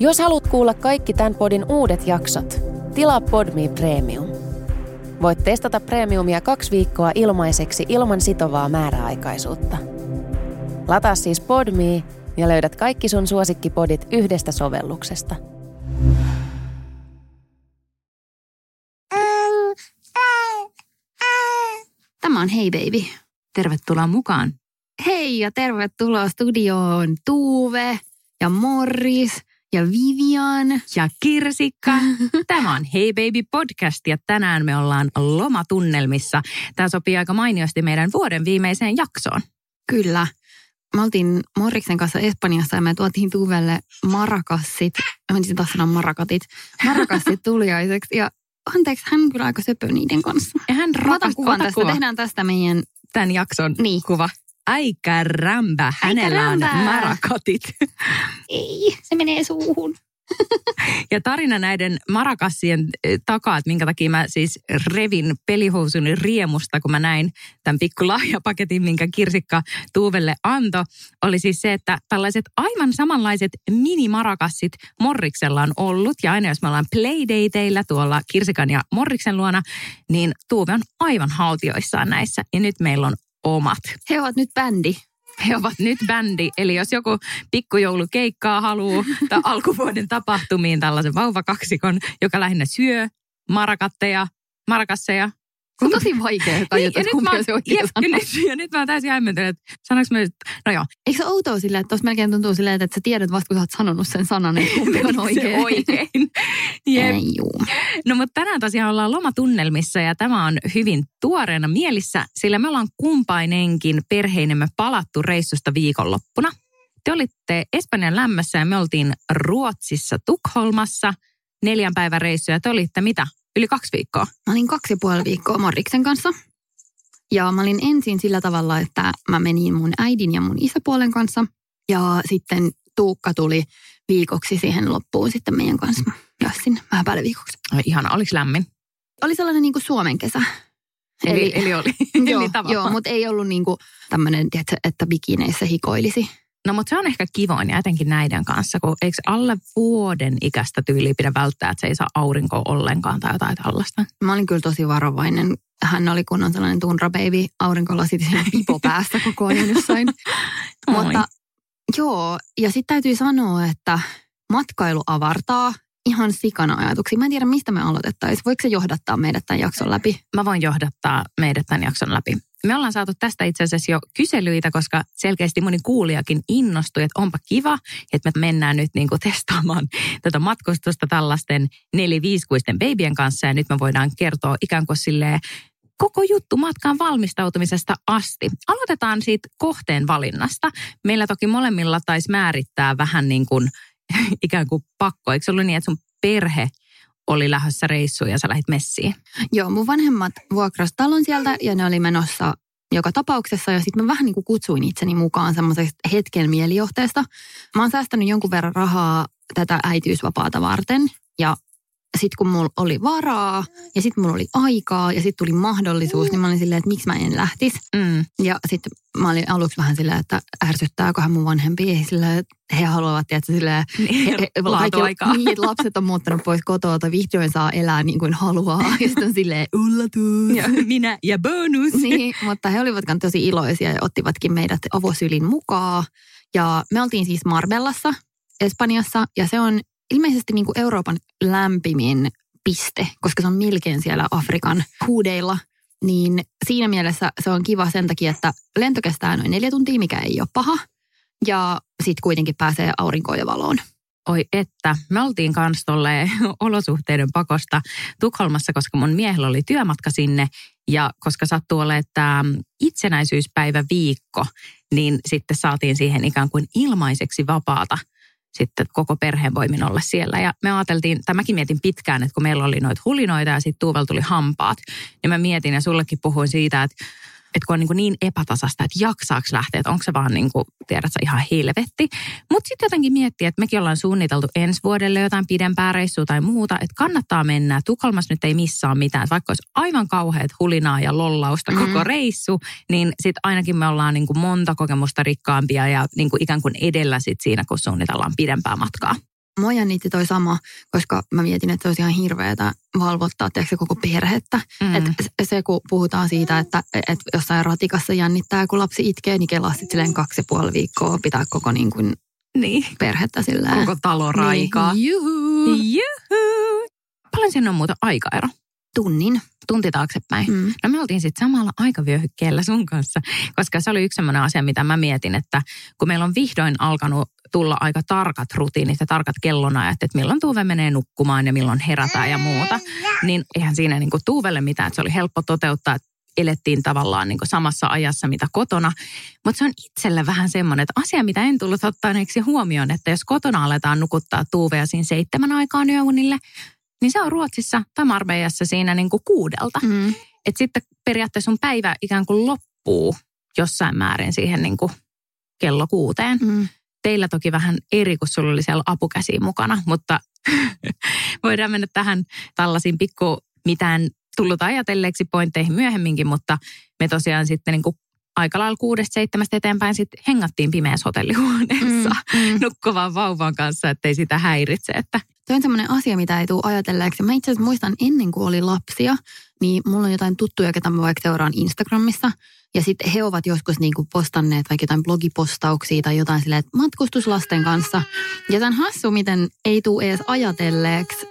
Jos haluat kuulla kaikki tämän podin uudet jaksot, tilaa Podme Premium. Voit testata Premiumia kaksi viikkoa ilmaiseksi ilman sitovaa määräaikaisuutta. Lataa siis Podme ja löydät kaikki sun suosikkipodit yhdestä sovelluksesta. Tämä on Hei Baby. Tervetuloa mukaan. Hei ja tervetuloa studioon Tuuve ja Morris ja Vivian. Ja Kirsikka. Tämä on Hey Baby podcast ja tänään me ollaan lomatunnelmissa. Tämä sopii aika mainiosti meidän vuoden viimeiseen jaksoon. Kyllä. Me oltiin Morriksen kanssa Espanjassa ja me tuotiin Tuuvelle marakassit. Mä en taas sanoa marakatit. Marakassit tuliaiseksi ja anteeksi, hän on kyllä aika söpö niiden kanssa. Ja hän Mä otan rakas, kuvan ota tästä. kuva. Tehdään tästä meidän... Tämän jakson Niin. kuva. Aika rämpä. Hänellä on marakatit. Ei, se menee suuhun. Ja tarina näiden marakassien eh, takaa, että minkä takia mä siis revin pelihousuni riemusta, kun mä näin tämän pikku lahjapaketin, minkä Kirsikka Tuuvelle antoi, oli siis se, että tällaiset aivan samanlaiset mini-marakassit Morriksella on ollut. Ja aina jos me ollaan playdateilla tuolla Kirsikan ja Morriksen luona, niin Tuuve on aivan haltioissaan näissä. Ja nyt meillä on omat. He ovat nyt bändi. He ovat nyt bändi, eli jos joku pikkujoulukeikkaa haluaa tai alkuvuoden tapahtumiin tällaisen vauvakaksikon, joka lähinnä syö marakatteja, marakasseja. Se on tosi vaikea tajuta, ja, että nyt kumpi mä, on se oikea ja, sana. ja, nyt, ja nyt mä täysin hämmentynyt, että sanoinko mä nyt, no joo, Eikö se outoa silleen, että tuossa melkein tuntuu silleen, että sä tiedät vasta, kun sä oot sanonut sen sanan, että kumpi on oikein. se oikein. Jep. Ei, juu. No mutta tänään tosiaan ollaan lomatunnelmissa ja tämä on hyvin tuoreena mielissä, sillä me ollaan kumpainenkin perheinemme palattu reissusta viikonloppuna. Te olitte Espanjan lämmössä ja me oltiin Ruotsissa Tukholmassa neljän päivän reissu ja te olitte mitä? Yli kaksi viikkoa. Mä olin kaksi ja puoli viikkoa Morriksen kanssa. Ja mä olin ensin sillä tavalla, että mä menin mun äidin ja mun isäpuolen kanssa. Ja sitten Tuukka tuli viikoksi siihen loppuun sitten meidän kanssa. Jassin, vähän päälle viikoksi. Ai, ihana, oliko lämmin? Oli sellainen niin kuin Suomen kesä. Eli, Eli- eli oli. joo, eli joo, mutta ei ollut niin kuin tämmöinen, että bikineissä hikoilisi. No mutta se on ehkä kivoin ja etenkin näiden kanssa, kun eikö alle vuoden ikäistä tyyliä pidä välttää, että se ei saa aurinkoa ollenkaan tai jotain tällaista. Mä olin kyllä tosi varovainen. Hän oli kunnon sellainen tunra baby, aurinkolasit pipo päässä koko ajan jossain. Mutta joo, ja sitten täytyy sanoa, että matkailu avartaa ihan sikana ajatuksia. Mä en tiedä, mistä me aloitettaisiin. Voiko se johdattaa meidät tämän jakson läpi? mä voin johdattaa meidät tämän jakson läpi. Me ollaan saatu tästä itse asiassa jo kyselyitä, koska selkeästi moni kuulijakin innostui, että onpa kiva, että me mennään nyt niin kuin testaamaan tätä matkustusta tällaisten neli-viisikuisten babyen kanssa. Ja nyt me voidaan kertoa ikään kuin silleen koko juttu matkaan valmistautumisesta asti. Aloitetaan siitä kohteen valinnasta. Meillä toki molemmilla taisi määrittää vähän niin kuin ikään kuin pakko. Eikö ollut niin, että sun perhe oli lähdössä reissuun ja sä lähdit messiin? Joo, mun vanhemmat vuokras talon sieltä ja ne oli menossa joka tapauksessa. Ja sitten mä vähän niin kuin kutsuin itseni mukaan semmoisesta hetken mielijohteesta. Mä oon säästänyt jonkun verran rahaa tätä äitiysvapaata varten. Ja sitten kun mulla oli varaa ja sitten mulla oli aikaa ja sitten tuli mahdollisuus, niin mä olin silleen, että miksi mä en lähtisi. Mm. Ja sitten mä olin aluksi vähän silleen, että ärsyttääköhän mun vanhempia. Silleen, että he haluavat, että silleen, he, he, Laatuaikaa. niin, että lapset on muuttanut pois kotoa, tai vihdoin saa elää niin kuin haluaa. Ja sitten on silleen, ullatus. Ja minä ja bonus. Niin, mutta he olivat tosi iloisia ja ottivatkin meidät avosylin mukaan. Ja me oltiin siis Marbellassa, Espanjassa, ja se on ilmeisesti niin kuin Euroopan lämpimin piste, koska se on melkein siellä Afrikan huudeilla. Niin siinä mielessä se on kiva sen takia, että lento kestää noin neljä tuntia, mikä ei ole paha. Ja sitten kuitenkin pääsee aurinkoon ja valoon. Oi että, me oltiin kans tolle olosuhteiden pakosta Tukholmassa, koska mun miehellä oli työmatka sinne. Ja koska sattuu olemaan tämä itsenäisyyspäivä viikko, niin sitten saatiin siihen ikään kuin ilmaiseksi vapaata sitten koko perheen voimin olla siellä. Ja me ajateltiin, tai mäkin mietin pitkään, että kun meillä oli noita hulinoita ja sitten Tuuvel tuli hampaat, niin mä mietin ja sullekin puhuin siitä, että että kun on niin, niin epätasasta, että jaksaako lähteä, että onko se vaan niin kuin, tiedät sä, ihan helvetti. Mutta sitten jotenkin miettiä, että mekin ollaan suunniteltu ensi vuodelle jotain pidempää reissua tai muuta, että kannattaa mennä. Tukholmassa nyt ei missään mitään, että vaikka olisi aivan kauheat hulinaa ja lollausta Mm. koko reissu, niin sitten ainakin me ollaan niin kuin monta kokemusta rikkaampia ja niin kuin ikään kuin edellä sit siinä, kun suunnitellaan pidempää matkaa. Mua jännitti toi sama, koska mä mietin, että se olisi ihan hirveetä valvottaa tiedätkö, koko perhettä. Mm. Et se, kun puhutaan siitä, että et jossain ratikassa jännittää, kun lapsi itkee, niin kelaa sitten silleen kaksi ja puoli viikkoa pitää koko niin kuin niin. perhettä silleen. Koko talo raikaa. Niin. Juhu. Juhu. Paljon siinä on muuta aikaero? Tunnin. Tunti taaksepäin. Mm. No me oltiin sitten samalla aikavyöhykkeellä sun kanssa, koska se oli yksi sellainen asia, mitä mä mietin, että kun meillä on vihdoin alkanut tulla aika tarkat rutiinit ja tarkat kellonajat, että milloin Tuuve menee nukkumaan ja milloin herätään ja muuta, niin eihän siinä niin kuin Tuuvelle mitään, että se oli helppo toteuttaa, että elettiin tavallaan niin samassa ajassa, mitä kotona. Mutta se on itselle vähän semmoinen, että asia, mitä en tullut ottaneeksi huomioon, että jos kotona aletaan nukuttaa Tuuvea siinä seitsemän aikaan yöunille, niin se on Ruotsissa tai Marbejassa siinä niin kuin kuudelta. Mm. Että sitten periaatteessa sun päivä ikään kuin loppuu jossain määrin siihen niin kuin kello kuuteen. Mm. Teillä toki vähän eri, kun sulla oli siellä apukäsiä mukana, mutta voidaan mennä tähän tällaisiin pikku mitään tullut ajatelleeksi pointteihin myöhemminkin, mutta me tosiaan sitten niin kuin aika lailla kuudesta seitsemästä eteenpäin sitten hengattiin pimeässä hotellihuoneessa mm, mm. nukkuvan vauvan kanssa, ettei sitä häiritse. Että. Tuo on semmoinen asia, mitä ei tule ajatelleeksi. Mä itse asiassa muistan ennen kuin oli lapsia, niin mulla on jotain tuttuja, ketä mä vaikka seuraan Instagramissa. Ja sitten he ovat joskus niin kuin postanneet vaikka jotain blogipostauksia tai jotain silleen, että matkustuslasten kanssa. Ja tämän hassu, miten ei tule edes ajatelleeksi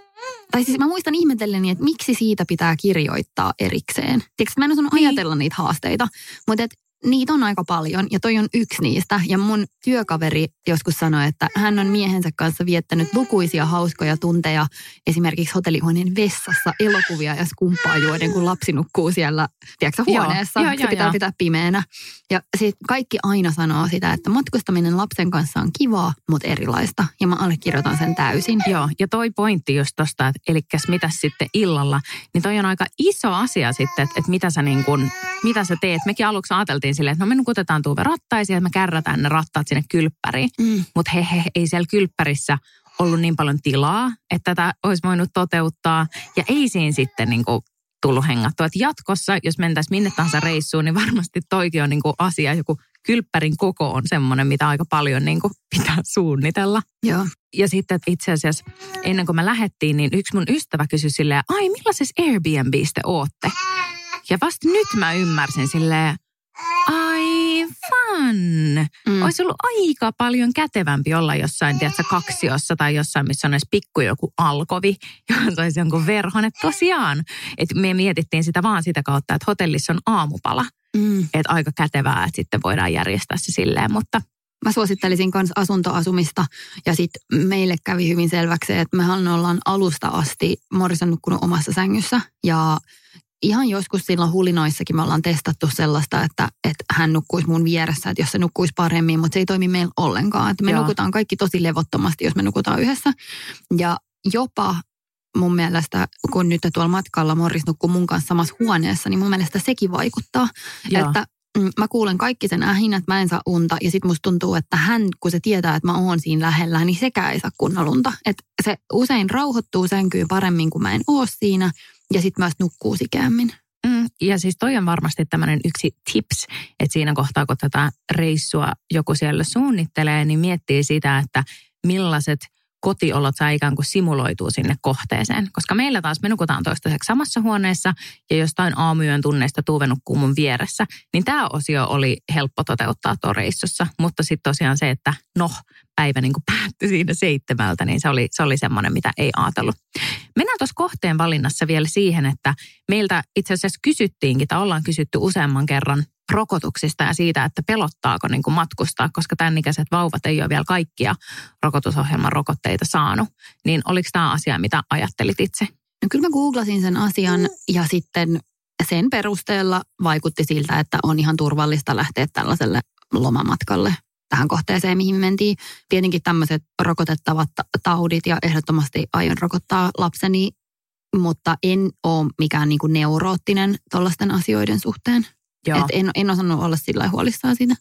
tai siis mä muistan ihmetelleni, että miksi siitä pitää kirjoittaa erikseen. Tiedätkö, mä en osannut niin. ajatella niitä haasteita, mutta et niitä on aika paljon ja toi on yksi niistä. Ja mun työkaveri joskus sanoi, että hän on miehensä kanssa viettänyt lukuisia hauskoja tunteja esimerkiksi hotellihuoneen vessassa elokuvia ja skumppaa juoden, kun lapsi nukkuu siellä tiedätkö, huoneessa. Joo, joo, se pitää joo. pitää pimeänä. Ja sit kaikki aina sanoo sitä, että matkustaminen lapsen kanssa on kivaa, mutta erilaista. Ja mä allekirjoitan sen täysin. Joo, ja toi pointti just tosta, että eli mitä sitten illalla, niin toi on aika iso asia sitten, että, että mitä, sä niin kun, mitä sä teet. Mekin aluksi ajateltiin silleen, että no me nukutetaan tuuve rattaisiin ja me kärrätään ne rattaat sinne kylppäriin. Mm. Mutta he, he, ei siellä kylppärissä ollut niin paljon tilaa, että tätä olisi voinut toteuttaa. Ja ei siinä sitten niin kuin tullut hengattua. Että jatkossa, jos mentäisiin minne tahansa reissuun, niin varmasti toikin on niin kuin asia, joku kylppärin koko on semmoinen, mitä aika paljon niin kuin pitää suunnitella. Joo. Ja sitten itse asiassa ennen kuin me lähdettiin, niin yksi mun ystävä kysyi silleen, ai millaisessa Airbnbistä ootte? Ja vasta nyt mä ymmärsin silleen, Aivan. Mm. Olisi ollut aika paljon kätevämpi olla jossain, tiedätkö, kaksiossa tai jossain, missä on edes pikku joku alkovi, johon saisi jonkun verhon. Että tosiaan, että me mietittiin sitä vaan sitä kautta, että hotellissa on aamupala. Mm. Että aika kätevää, että sitten voidaan järjestää se silleen, mutta Mä suosittelisin myös asuntoasumista ja sitten meille kävi hyvin selväksi, että mehän ollaan alusta asti Morrison nukkunut omassa sängyssä ja ihan joskus silloin hulinoissakin me ollaan testattu sellaista, että, että hän nukkuisi mun vieressä, että jos se nukkuisi paremmin, mutta se ei toimi meillä ollenkaan. Että me Joo. nukutaan kaikki tosi levottomasti, jos me nukutaan yhdessä. Ja jopa mun mielestä, kun nyt tuolla matkalla Morris nukkuu mun kanssa samassa huoneessa, niin mun mielestä sekin vaikuttaa. Joo. Että mm, mä kuulen kaikki sen ähinät, mä en saa unta ja sit musta tuntuu, että hän, kun se tietää, että mä oon siinä lähellä, niin sekään ei saa kunnolla unta. Että se usein rauhoittuu sänkyyn paremmin, kun mä en oo siinä – ja sitten myös nukkuu sikäämmin. Mm, ja siis toi on varmasti tämmöinen yksi tips, että siinä kohtaa kun tätä reissua joku siellä suunnittelee, niin miettii sitä, että millaiset kotiolot saa ikään kuin simuloituu sinne kohteeseen. Koska meillä taas me nukutaan toistaiseksi samassa huoneessa ja jostain aamuyön tunneista Tuuve nukkuu mun vieressä, niin tämä osio oli helppo toteuttaa tuon reissussa. Mutta sitten tosiaan se, että no, päivä niin kuin päättyi siinä seitsemältä, niin se oli, se oli semmoinen, mitä ei ajatellut. Mennään tuossa kohteen valinnassa vielä siihen, että meiltä itse asiassa kysyttiinkin, tai ollaan kysytty useamman kerran rokotuksista ja siitä, että pelottaako niin matkustaa, koska tämän ikäiset vauvat ei ole vielä kaikkia rokotusohjelman rokotteita saanut. Niin oliko tämä asia, mitä ajattelit itse? No kyllä mä googlasin sen asian ja sitten sen perusteella vaikutti siltä, että on ihan turvallista lähteä tällaiselle lomamatkalle tähän kohteeseen, mihin me mentiin. Tietenkin tämmöiset rokotettavat taudit ja ehdottomasti aion rokottaa lapseni, mutta en ole mikään niin kuin neuroottinen tuollaisten asioiden suhteen. Joo. Et en, en osannut olla sillä huolissaan siitä.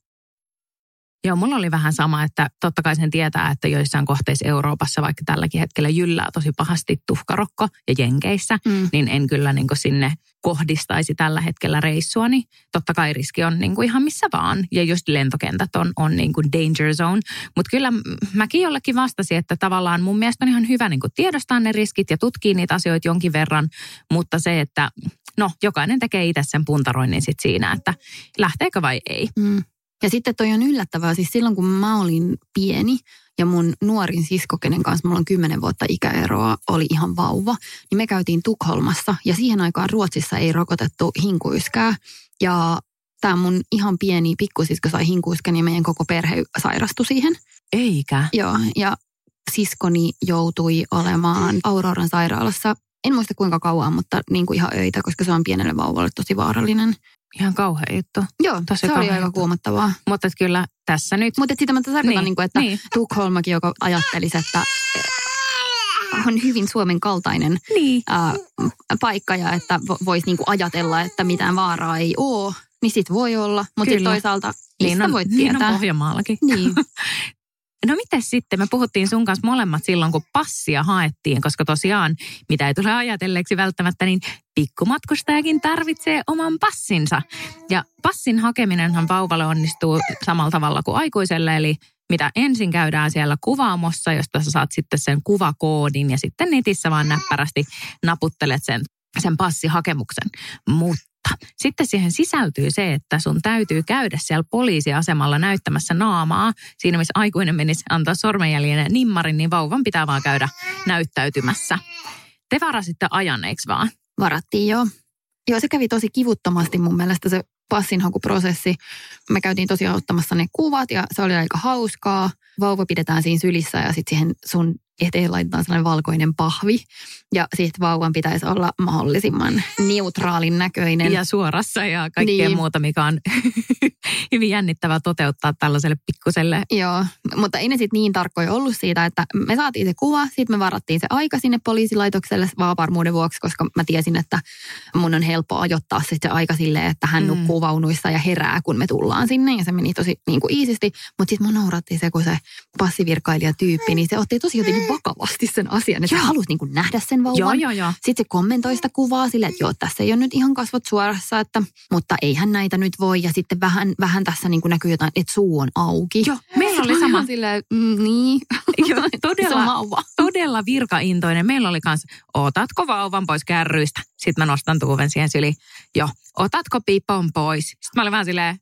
Joo, mulla oli vähän sama, että totta kai sen tietää, että joissain kohteissa Euroopassa, vaikka tälläkin hetkellä jyllää tosi pahasti tuhkarokko ja Jenkeissä, mm. niin en kyllä niin sinne kohdistaisi tällä hetkellä reissua, niin totta kai riski on niin ihan missä vaan. Ja just lentokentät on, on niin danger zone. Mutta kyllä mäkin jollekin vastasin, että tavallaan mun mielestä on ihan hyvä niin tiedostaa ne riskit ja tutkii niitä asioita jonkin verran. Mutta se, että no jokainen tekee itse sen puntaroinnin sit siinä, että lähteekö vai ei. Mm. Ja sitten toi on yllättävää, siis silloin kun mä olin pieni ja mun nuorin sisko, kenen kanssa mulla on kymmenen vuotta ikäeroa, oli ihan vauva, niin me käytiin Tukholmassa ja siihen aikaan Ruotsissa ei rokotettu hinkuyskää. Ja tämä mun ihan pieni pikkusisko sai hinkuyskän ja meidän koko perhe sairastui siihen. Eikä? Joo, ja siskoni joutui olemaan Auroran sairaalassa en muista kuinka kauan, mutta niin kuin ihan öitä, koska se on pienelle vauvalle tosi vaarallinen. Ihan kauhea juttu. Joo, Tosi se oli aika kuumottavaa. Mutta kyllä tässä nyt... Mutta sitä mä tarkoitan, niin, niin kuin, että niin. Tukholmakin, joka ajattelisi, että eh, on hyvin Suomen kaltainen niin. ää, paikka ja että voisi niin kuin ajatella, että mitään vaaraa ei ole, niin sit voi olla. Mutta toisaalta niin on, voit tietää. Niin on Pohjanmaallakin. Niin. No miten sitten? Me puhuttiin sun kanssa molemmat silloin, kun passia haettiin, koska tosiaan, mitä ei tule ajatelleeksi välttämättä, niin pikkumatkustajakin tarvitsee oman passinsa. Ja passin hakeminenhan vauvalle onnistuu samalla tavalla kuin aikuiselle, eli mitä ensin käydään siellä kuvaamossa, josta sä saat sitten sen kuvakoodin ja sitten netissä vaan näppärästi naputtelet sen, sen passihakemuksen. Mutta mutta sitten siihen sisältyy se, että sun täytyy käydä siellä poliisiasemalla näyttämässä naamaa. Siinä missä aikuinen menisi antaa sormenjäljen nimmarin, niin vauvan pitää vaan käydä näyttäytymässä. Te varasitte ajan, eikö vaan? Varattiin joo. Joo, se kävi tosi kivuttomasti mun mielestä se passinhakuprosessi. Me käytiin tosiaan ottamassa ne kuvat ja se oli aika hauskaa. Vauva pidetään siinä sylissä ja sitten siihen sun eteen laitetaan sellainen valkoinen pahvi. Ja sitten vauvan pitäisi olla mahdollisimman neutraalin näköinen. Ja suorassa ja kaikkea niin. muuta, mikä on hyvin jännittävää toteuttaa tällaiselle pikkuselle. Joo, mutta ei ne sitten niin tarkkoja ollut siitä, että me saatiin se kuva, sitten me varattiin se aika sinne poliisilaitokselle vaan varmuuden vuoksi, koska mä tiesin, että mun on helppo ajoittaa sitten aika silleen, että hän mm. nukkuu vaunuissa ja herää, kun me tullaan sinne. Ja se meni tosi niin kuin iisisti, mutta sitten mun nauratti se, kun se passivirkailija tyyppi, niin se otti tosi jotenkin vakavasti sen asian, että joo. se halusi niin kuin nähdä sen vauvan. Joo, joo, joo. Sitten se kommentoi sitä kuvaa silleen, että joo, tässä ei ole nyt ihan kasvot suorassa, että, mutta eihän näitä nyt voi. Ja sitten vähän, vähän tässä niin kuin näkyy jotain, että suu on auki. Joo, meillä oli sama. Silleen, mm, niin. Joo, todella, todella virkaintoinen. Meillä oli kanssa, otatko vauvan pois kärryistä? Sitten mä nostan tuuven siihen syliin. Joo, otatko pipon pois? Sitten mä olin vähän silleen,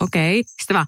okei. Okay. Sitten vaan,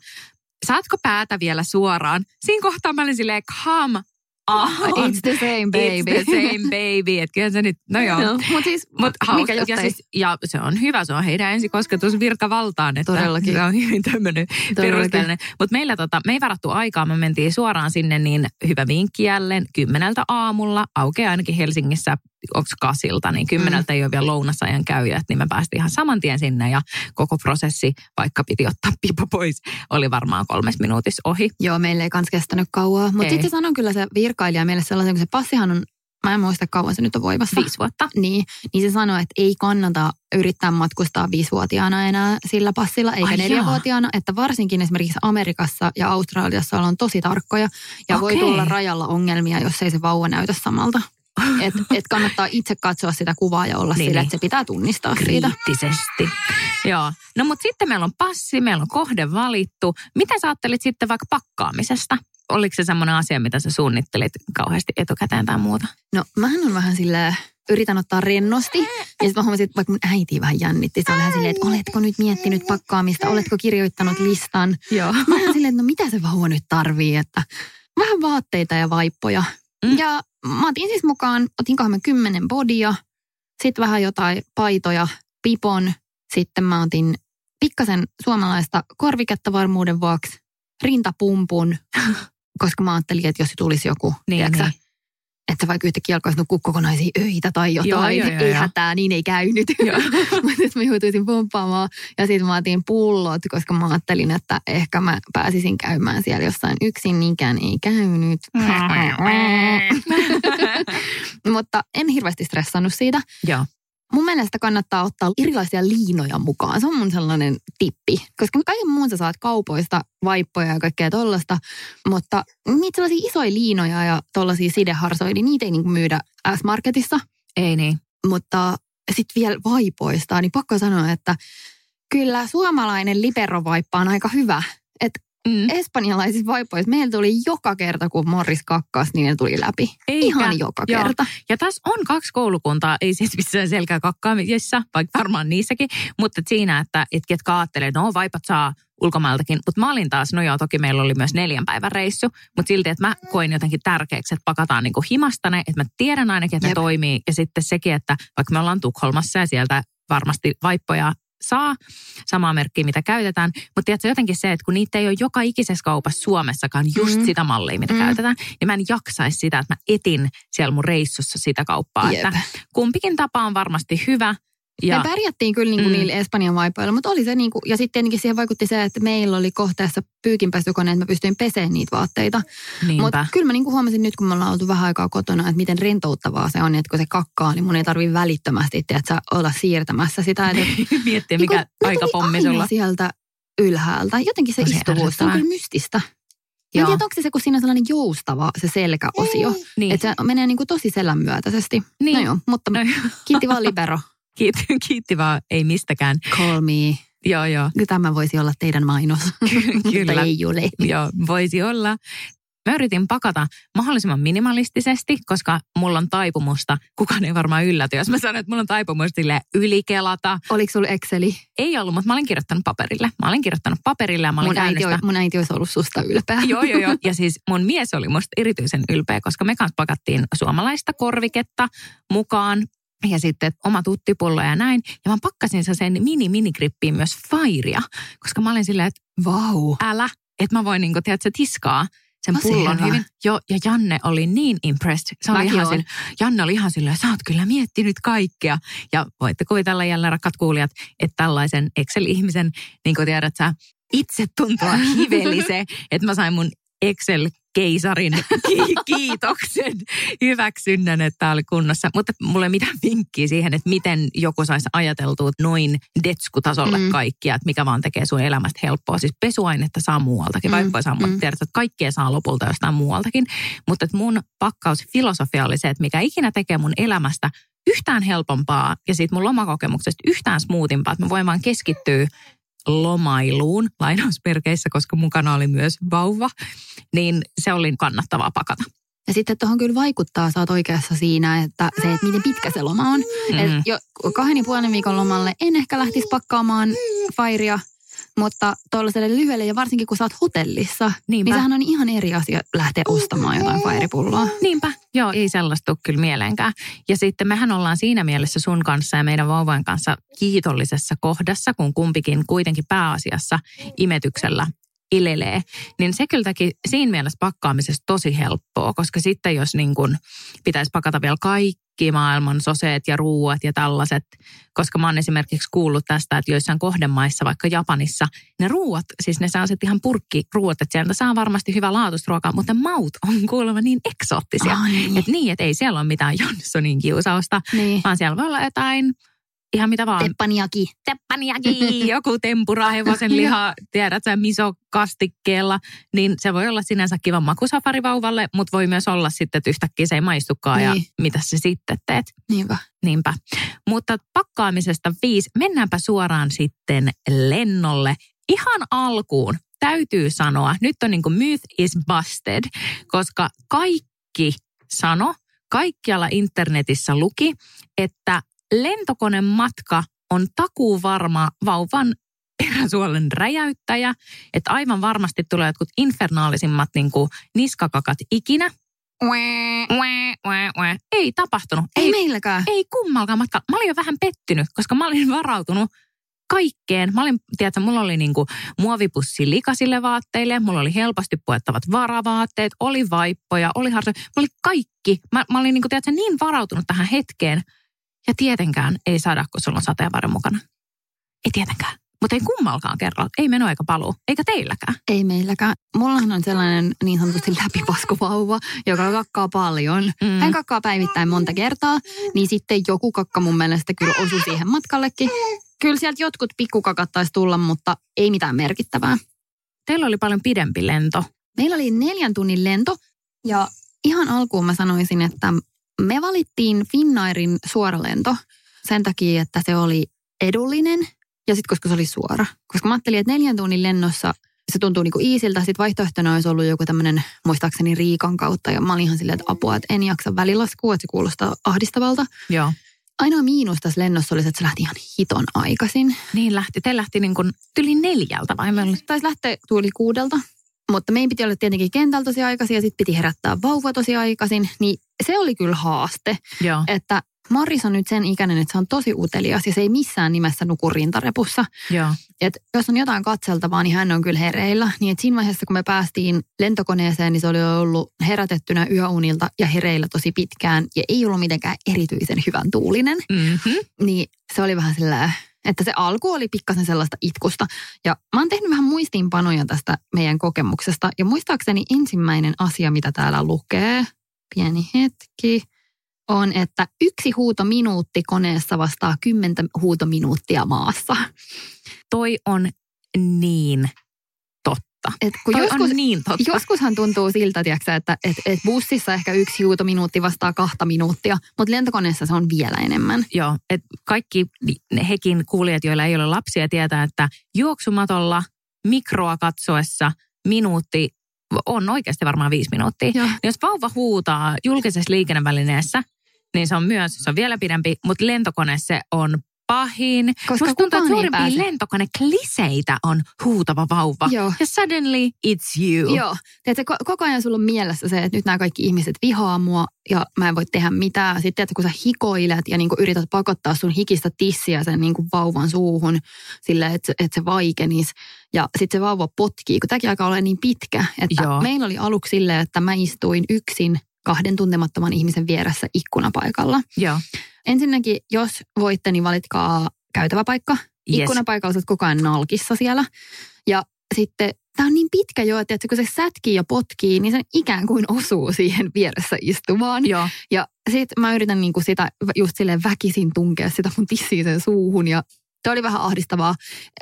saatko päätä vielä suoraan? Siinä kohtaa mä olin silleen, come on. It's the same baby. It's the same baby. Että kyllä se nyt, no joo. No, Mutta siis, Mut mikä ja, siis, ja se on hyvä, se on heidän ensikosketus virkavaltaan. Että Todellakin. Se on hyvin tämmöinen perusteellinen. Mutta meillä tota, me ei varattu aikaa, me mentiin suoraan sinne, niin hyvä vinkki jälleen. Kymmeneltä aamulla, aukeaa ainakin Helsingissä onko kasilta, niin kymmeneltä mm. ei ole vielä lounasajan käyjät, niin me päästiin ihan saman tien sinne ja koko prosessi, vaikka piti ottaa pipo pois, oli varmaan kolmes minuutissa ohi. Joo, meille ei kans kestänyt kauaa, mutta sitten sanon kyllä se virkailija meille sellaisen, kun se passihan on Mä en muista kauan se nyt on voimassa. Viisi vuotta. Niin, niin se sanoi, että ei kannata yrittää matkustaa viisivuotiaana enää sillä passilla, eikä Ai neljävuotiaana. Että varsinkin esimerkiksi Amerikassa ja Australiassa ollaan tosi tarkkoja. Ja okay. voi tulla rajalla ongelmia, jos ei se vauva näytä samalta. Että et kannattaa itse katsoa sitä kuvaa ja olla niin, sillä, että se pitää tunnistaa Kriittisesti. siitä. Joo. No mutta sitten meillä on passi, meillä on kohde valittu. Mitä sä ajattelit sitten vaikka pakkaamisesta? Oliko se semmoinen asia, mitä sä suunnittelit kauheasti etukäteen tai muuta? No mähän on vähän sillä yritän ottaa rennosti. Ja sitten mä huomasin, että vaikka mun äiti vähän jännitti. Se oli vähän silleen, että oletko nyt miettinyt pakkaamista, oletko kirjoittanut listan. Joo. Mä silleen, että no mitä se vauva nyt tarvii, että vähän vaatteita ja vaippoja. Mm. Ja mä otin siis mukaan, otinkohan mä kymmenen bodia, sitten vähän jotain paitoja, pipon, sitten mä otin pikkasen suomalaista korviketta varmuuden vuoksi, rintapumpun, koska mä ajattelin, että jos tulisi joku, niin, tiiäksä, niin että vaikka yhtäkkiä alkaisi nukkua kokonaisia öitä tai jotain, joo, joo, ei joo, hätää, niin ei käynyt. Mutta mä joutuisin pomppaamaan. Ja sitten mä otin pullot, koska mä ajattelin, että ehkä mä pääsisin käymään siellä jossain yksin, niinkään ei käynyt. Mutta en hirveästi stressannut siitä. Joo. Mun mielestä kannattaa ottaa erilaisia liinoja mukaan. Se on mun sellainen tippi. Koska kaiken muun sä saat kaupoista vaippoja ja kaikkea tollasta. Mutta niitä sellaisia isoja liinoja ja tollaisia sideharsoja, niin niitä ei niinku myydä S-Marketissa. Ei niin. Mutta sitten vielä vaipoista, niin pakko sanoa, että kyllä suomalainen liberovaippa on aika hyvä. Että mm. espanjalaisissa vaipoissa meillä tuli joka kerta, kun Morris kakkas, niin ne tuli läpi. Eikä. Ihan joka Joo. kerta. Ja tässä on kaksi koulukuntaa, ei siis missään selkää kakkaamisessa, vaikka varmaan niissäkin, mutta siinä, että et ketkä ajattelee, että no vaipat saa ulkomailtakin. Mutta mä olin taas, no joo, toki meillä oli myös neljän päivän reissu, mutta silti, että mä koin jotenkin tärkeäksi, että pakataan niinku himastane, että mä tiedän ainakin, että Jep. ne toimii. Ja sitten sekin, että vaikka me ollaan Tukholmassa ja sieltä varmasti vaippoja saa, samaa merkkiä mitä käytetään. Mutta tiedätkö jotenkin se, että kun niitä ei ole joka ikisessä kaupassa Suomessakaan just mm. sitä mallia, mitä mm. käytetään, niin mä en jaksaisi sitä, että mä etin siellä mun reissussa sitä kauppaa. Jep. Että kumpikin tapa on varmasti hyvä, ja. Me pärjättiin kyllä niin kuin mm. niillä Espanjan vaipoilla, mutta oli se niin kuin, ja sitten tietenkin siihen vaikutti se, että meillä oli kohteessa pyykinpesukone, että mä pystyin peseen niitä vaatteita. Mutta kyllä mä niin kuin huomasin nyt, kun me ollaan oltu vähän aikaa kotona, että miten rentouttavaa se on, että kun se kakkaa, niin mun ei tarvitse välittömästi, että olla siirtämässä sitä. Että, Miettiä, mikä niin aika pommi sulla. sieltä ylhäältä. Jotenkin se, se istuvuus, se on kyllä mystistä. Mä en tiedä, onko se se, kun siinä on sellainen joustava se selkäosio. Niin. Että se menee niin kuin tosi selän myötäisesti. Niin. No joo, mutta no kiitti vaan libero. Kiitti, kiitti vaan, ei mistäkään. Call me. Joo, joo. Tämä voisi olla teidän mainos. Kyllä. ei ole. Joo, voisi olla. Mä yritin pakata mahdollisimman minimalistisesti, koska mulla on taipumusta, kukaan ei varmaan ylläty, jos mä sanon, että mulla on taipumusta sille ylikelata. Oliko sulla Exceli? Ei ollut, mutta mä olin kirjoittanut paperille. Mä olin kirjoittanut paperille ja mä olin mun, äiti, mun äiti olisi ollut susta ylpeä. joo, joo, joo. Ja siis mun mies oli musta erityisen ylpeä, koska me kanssa pakattiin suomalaista korviketta mukaan ja sitten oma tuttipullo ja näin. Ja mä pakkasin sen mini-minikrippiin myös fairia, koska mä olin silleen, että vau, älä, että mä voin niinku, tiedätkö, tiskaa sen Tosi pullon hyvin. Joo, ja Janne oli niin impressed. Se oli ihan sille, Janne oli ihan silleen, sä oot kyllä miettinyt kaikkea. Ja voitte kuvitella jälleen, rakkaat kuulijat, että tällaisen Excel-ihmisen, niin kuin tiedät sä, itse tuntua hiveli että mä sain mun Excel keisarin kiitoksen hyväksynnän, että tämä oli kunnossa. Mutta mulla ei mitään vinkkiä siihen, että miten joku saisi ajateltua noin detskutasolle mm. kaikkia, että mikä vaan tekee sun elämästä helppoa. Siis pesuainetta saa muualtakin, mm. vaikka saa, mm. tiedät, että kaikkea saa lopulta jostain muualtakin. Mutta että mun pakkausfilosofia oli se, että mikä ikinä tekee mun elämästä yhtään helpompaa ja siitä mun lomakokemuksesta yhtään smoothimpaa, että mä voin vaan keskittyä lomailuun lainausmerkeissä, koska mukana oli myös vauva, niin se oli kannattavaa pakata. Ja sitten tuohon kyllä vaikuttaa, sä oot oikeassa siinä, että se, että miten pitkä se loma on. Mm. Et jo kahden ja puolen viikon lomalle en ehkä lähtisi pakkaamaan fairia, mutta tuollaiselle lyhyelle ja varsinkin kun sä oot hotellissa, Niinpä. niin sehän on ihan eri asia lähteä ostamaan jotain fairipulloa. Niinpä, joo, ei sellaista tule kyllä mieleenkään. Ja sitten mehän ollaan siinä mielessä sun kanssa ja meidän vauvojen kanssa kiitollisessa kohdassa, kun kumpikin kuitenkin pääasiassa imetyksellä ilelee, niin se kyllä teki siinä mielessä pakkaamisesta tosi helppoa, koska sitten jos niin kuin pitäisi pakata vielä kaikki maailman soseet ja ruuat ja tällaiset, koska mä oon esimerkiksi kuullut tästä, että joissain kohdemaissa, vaikka Japanissa, ne ruuat, siis ne saa sitten ihan ruuat, että sieltä saa varmasti hyvä laatustruokaa, mutta maut on kuulemma niin eksoottisia. Että niin, että ei siellä ole mitään Johnsonin kiusausta, niin. vaan siellä voi olla jotain ihan mitä vaan. Teppaniaki. Teppaniaki, joku tempura, hevosen liha, tiedät sä, miso kastikkeella. Niin se voi olla sinänsä kiva makusafari vauvalle, mutta voi myös olla sitten, että yhtäkkiä se ei maistukaan niin. ja mitä se sitten teet. Niinpä. Niinpä. Mutta pakkaamisesta viisi. Mennäänpä suoraan sitten lennolle. Ihan alkuun täytyy sanoa, nyt on niin kuin myth is busted, koska kaikki sano, kaikkialla internetissä luki, että lentokoneen matka on takuu varma vauvan peräsuolen räjäyttäjä, että aivan varmasti tulee jotkut infernaalisimmat niin kuin niskakakat ikinä. Ei tapahtunut. Ei, ei meilläkään. Ei kummalkaan matka. Mä olin jo vähän pettynyt, koska mä olin varautunut kaikkeen. Mä olin, tiedätkö, mulla oli niinku muovipussi likasille vaatteille, mulla oli helposti puettavat varavaatteet, oli vaippoja, oli harsoja, mulla oli kaikki. Mä, mä olin niinku, tiedätkö, niin varautunut tähän hetkeen, ja tietenkään ei saada, kun sulla on sateenvarjo mukana. Ei tietenkään. Mutta ei kummalkaan kerro, ei meno eikä paluu, eikä teilläkään. Ei meilläkään. Mullahan on sellainen niin sanotusti läpipaskuvauva, joka kakkaa paljon. Mm. Hän kakkaa päivittäin monta kertaa, niin sitten joku kakka mun mielestä kyllä osui siihen matkallekin. Kyllä sieltä jotkut pikkukakat taisi tulla, mutta ei mitään merkittävää. Teillä oli paljon pidempi lento. Meillä oli neljän tunnin lento ja ihan alkuun mä sanoisin, että me valittiin Finnairin suoralento sen takia, että se oli edullinen ja sitten koska se oli suora. Koska mä ajattelin, että neljän tunnin lennossa se tuntuu niinku iisiltä. Sitten vaihtoehtona olisi ollut joku tämmöinen, muistaakseni Riikan kautta. Ja mä olin ihan silleen, että apua, että en jaksa välilaskua, että se kuulostaa ahdistavalta. Joo. Ainoa miinus tässä lennossa oli se, että se lähti ihan hiton aikaisin. Niin lähti. Te lähti niin kuin yli neljältä vai? Meillä... Taisi lähteä tuuli kuudelta. Mutta meidän piti olla tietenkin kentällä tosi aikaisin ja sitten piti herättää vauva tosi aikaisin. Niin se oli kyllä haaste. Joo. Että Morris on nyt sen ikäinen, että se on tosi utelias ja se ei missään nimessä nuku rintarepussa. Joo. Et jos on jotain katseltavaa, niin hän on kyllä hereillä. Niin et siinä vaiheessa, kun me päästiin lentokoneeseen, niin se oli ollut herätettynä yöunilta ja hereillä tosi pitkään. Ja ei ollut mitenkään erityisen hyvän tuulinen. Mm-hmm. Niin se oli vähän sillä että se alku oli pikkasen sellaista itkusta. Ja mä oon tehnyt vähän muistiinpanoja tästä meidän kokemuksesta. Ja muistaakseni ensimmäinen asia, mitä täällä lukee, pieni hetki, on, että yksi huutominuutti koneessa vastaa kymmentä huutominuuttia maassa. Toi on niin totta. Et kun Toi joskus, on niin totta. Joskushan tuntuu siltä, tiiäksä, että et, et bussissa ehkä yksi huutominuutti vastaa kahta minuuttia, mutta lentokoneessa se on vielä enemmän. Joo, että kaikki ne hekin kuulijat, joilla ei ole lapsia, tietää, että juoksumatolla mikroa katsoessa minuutti on oikeasti varmaan viisi minuuttia. Joo. Jos vauva huutaa julkisessa liikennevälineessä, niin se on myös, se on vielä pidempi, mutta lentokone se on pahin. Koska Musta tuntuu, että suurimpia pääse. lentokone-kliseitä on huutava vauva. Joo. Ja suddenly it's you. Joo. Tiedätkö, ko- koko ajan sulla on mielessä se, että nyt nämä kaikki ihmiset vihaa mua ja mä en voi tehdä mitään. Sitten että kun sä hikoilet ja niin yrität pakottaa sun hikistä tissiä sen niin vauvan suuhun silleen, että, se- että se vaikenisi. Ja sitten se vauva potkii, kun tämäkin alkaa olla niin pitkä. Että Joo. meillä oli aluksi silleen, että mä istuin yksin kahden tuntemattoman ihmisen vieressä ikkunapaikalla. Joo. Ensinnäkin, jos voitte, niin valitkaa käytäväpaikka. Yes. Ikkunapaikalla oot koko ajan nalkissa siellä. Ja sitten tämä on niin pitkä jo, että kun se sätkii ja potkii, niin se ikään kuin osuu siihen vieressä istumaan. Joo. Ja sitten mä yritän niinku sitä just silleen väkisin tunkea sitä mun tissiä sen suuhun. Ja se oli vähän ahdistavaa.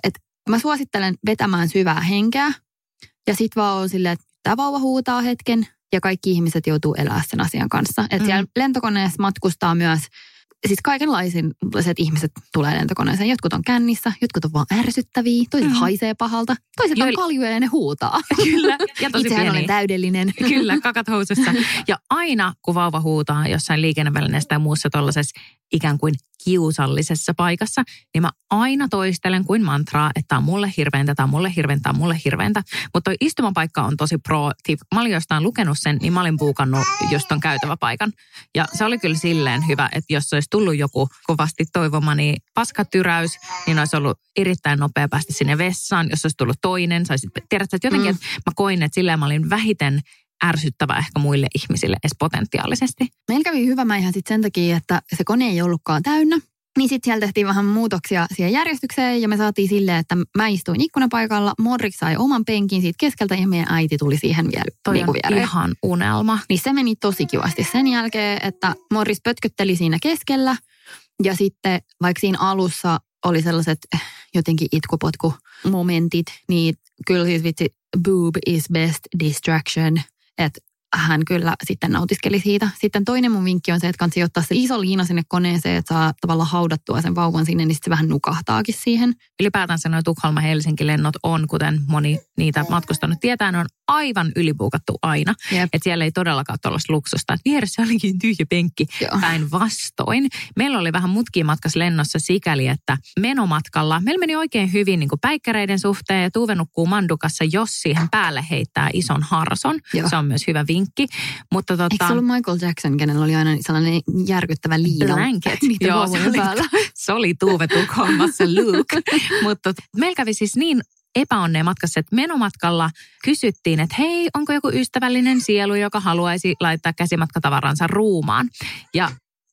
Että mä suosittelen vetämään syvää henkeä. Ja sit vaan on silleen, että tämä vauva huutaa hetken. Ja kaikki ihmiset joutuu elää sen asian kanssa. Että Mm. siellä lentokoneessa matkustaa myös siis kaikenlaiset ihmiset tulee lentokoneeseen. Jotkut on kännissä, jotkut on vaan ärsyttäviä, toiset Mm. haisee pahalta, toiset on Joil- kaljuja ja ne huutaa. Kyllä. Ja tosi Itsehän pieniä. olen täydellinen. Kyllä, kakat housussa. Ja aina kun vauva huutaa jossain liikennevälineessä tai muussa tuollaisessa ikään kuin kiusallisessa paikassa, niin mä aina toistelen kuin mantraa, että tämä on mulle hirveintä, tämä on mulle hirveintä, tämä on mulle hirveintä. Mutta toi istumapaikka on tosi pro tip. Mä olin jostain lukenut sen, niin mä olin puukannut just ton käytäväpaikan. Ja se oli kyllä silleen hyvä, että jos olisi tullut joku kovasti toivomani paskatyräys, niin olisi ollut erittäin nopea päästä sinne vessaan. Jos olisi tullut toinen, saisit, tiedätkö, että jotenkin, Mm. että mä koin, että silleen mä olin vähiten ärsyttävä ehkä muille ihmisille edes potentiaalisesti. Meillä kävi hyvä mäihän sitten sen takia, että se kone ei ollutkaan täynnä. Niin sitten siellä tehtiin vähän muutoksia siihen järjestykseen ja me saatiin silleen, että mä istuin ikkunapaikalla, Morrik sai oman penkin siitä keskeltä ja meidän äiti tuli siihen vielä Toi niin on viereen. ihan unelma. Niin se meni tosi kivasti sen jälkeen, että Morris pötkötteli siinä keskellä. Ja sitten vaikka siinä alussa oli sellaiset jotenkin itkupotku-momentit, niin kyllä siis vitsi, boob is best distraction. Että hän kyllä sitten nautiskeli siitä. Sitten toinen mun vinkki on se, että kannattaa ottaa se iso liina sinne koneeseen, että saa tavallaan haudattua sen vauvan sinne, niin sitten se vähän nukahtaakin siihen. Ylipäätänsä nuo Tukholma-Helsinki-lennot on, kuten moni niitä matkustanut tietää, ne on aivan ylipuukattu aina. Jep. Että siellä ei todellakaan ole tuollaista luksusta, että vieressä olikin tyhjä penkki. Päinvastoin. Meillä oli vähän mutkia matkas lennossa sikäli, että menomatkalla meillä meni oikein hyvin niin kuin päikkäreiden suhteen ja Tuve nukkuu mandukassa, jos siihen päälle heittää ison harson. Joo. Se on myös hyvä vinkki. Mutta Eikö tota, se ollut Michael Jackson, kenellä oli aina sellainen järkyttävä liina? Blanket. Joo, se oli, päällä. se oli Tuve Tukholmassa Luke. Mutta meillä kävi siis niin epäonneen matkassa, että menomatkalla kysyttiin, että hei, onko joku ystävällinen sielu, joka haluaisi laittaa käsimatkatavaransa ruumaan. Ja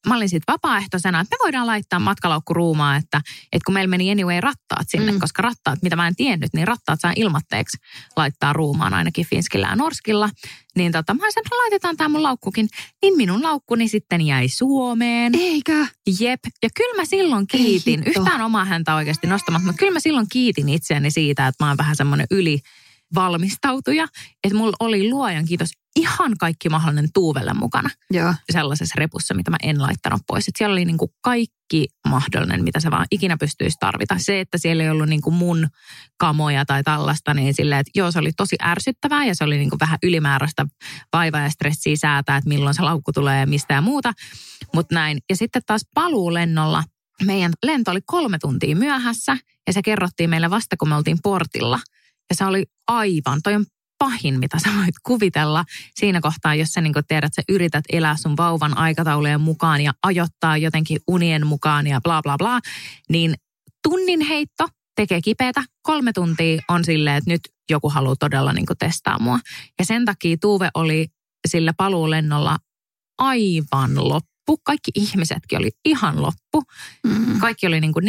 mä olin sitten vapaaehtoisena, että me voidaan laittaa matkalaukku ruumaa, että, että kun meillä meni anyway rattaat sinne, mm. koska rattaat, mitä mä en tiennyt, niin rattaat saa ilmatteeksi laittaa ruumaan ainakin Finskillä ja Norskilla. Niin tota, mä sanoin, että laitetaan tämä mun laukkukin. Niin minun laukkuni sitten jäi Suomeen. Eikä? Jep. Ja kyllä mä silloin kiitin, yhtään omaa häntä oikeasti nostamatta, mutta kyllä mä silloin kiitin itseäni siitä, että mä oon vähän semmoinen yli valmistautuja. Että mulla oli luojan kiitos ihan kaikki mahdollinen tuuvelle mukana. Joo. Sellaisessa repussa, mitä mä en laittanut pois. Et siellä oli niin kuin kaikki mahdollinen, mitä se vaan ikinä pystyisi tarvita. Se, että siellä ei ollut niin kuin mun kamoja tai tällaista, niin silleen, että joo, se oli tosi ärsyttävää ja se oli niin kuin vähän ylimääräistä vaivaa ja stressiä säätää, että milloin se laukku tulee ja mistä ja muuta. Mutta näin. Ja sitten taas paluulennolla meidän lento oli kolme tuntia myöhässä ja se kerrottiin meille vasta, kun me oltiin portilla – ja se oli aivan, toi on pahin, mitä sä voit kuvitella siinä kohtaa, jos sä niin tiedät, että sä yrität elää sun vauvan aikataulujen mukaan ja ajoittaa jotenkin unien mukaan ja bla bla bla, niin tunnin heitto tekee kipeätä. Kolme tuntia on silleen, että nyt joku haluaa todella niin testaa mua. Ja sen takia Tuve oli sillä paluulennolla aivan loppu. Kaikki ihmisetkin oli ihan loppu. Mm. Kaikki oli niin, kuin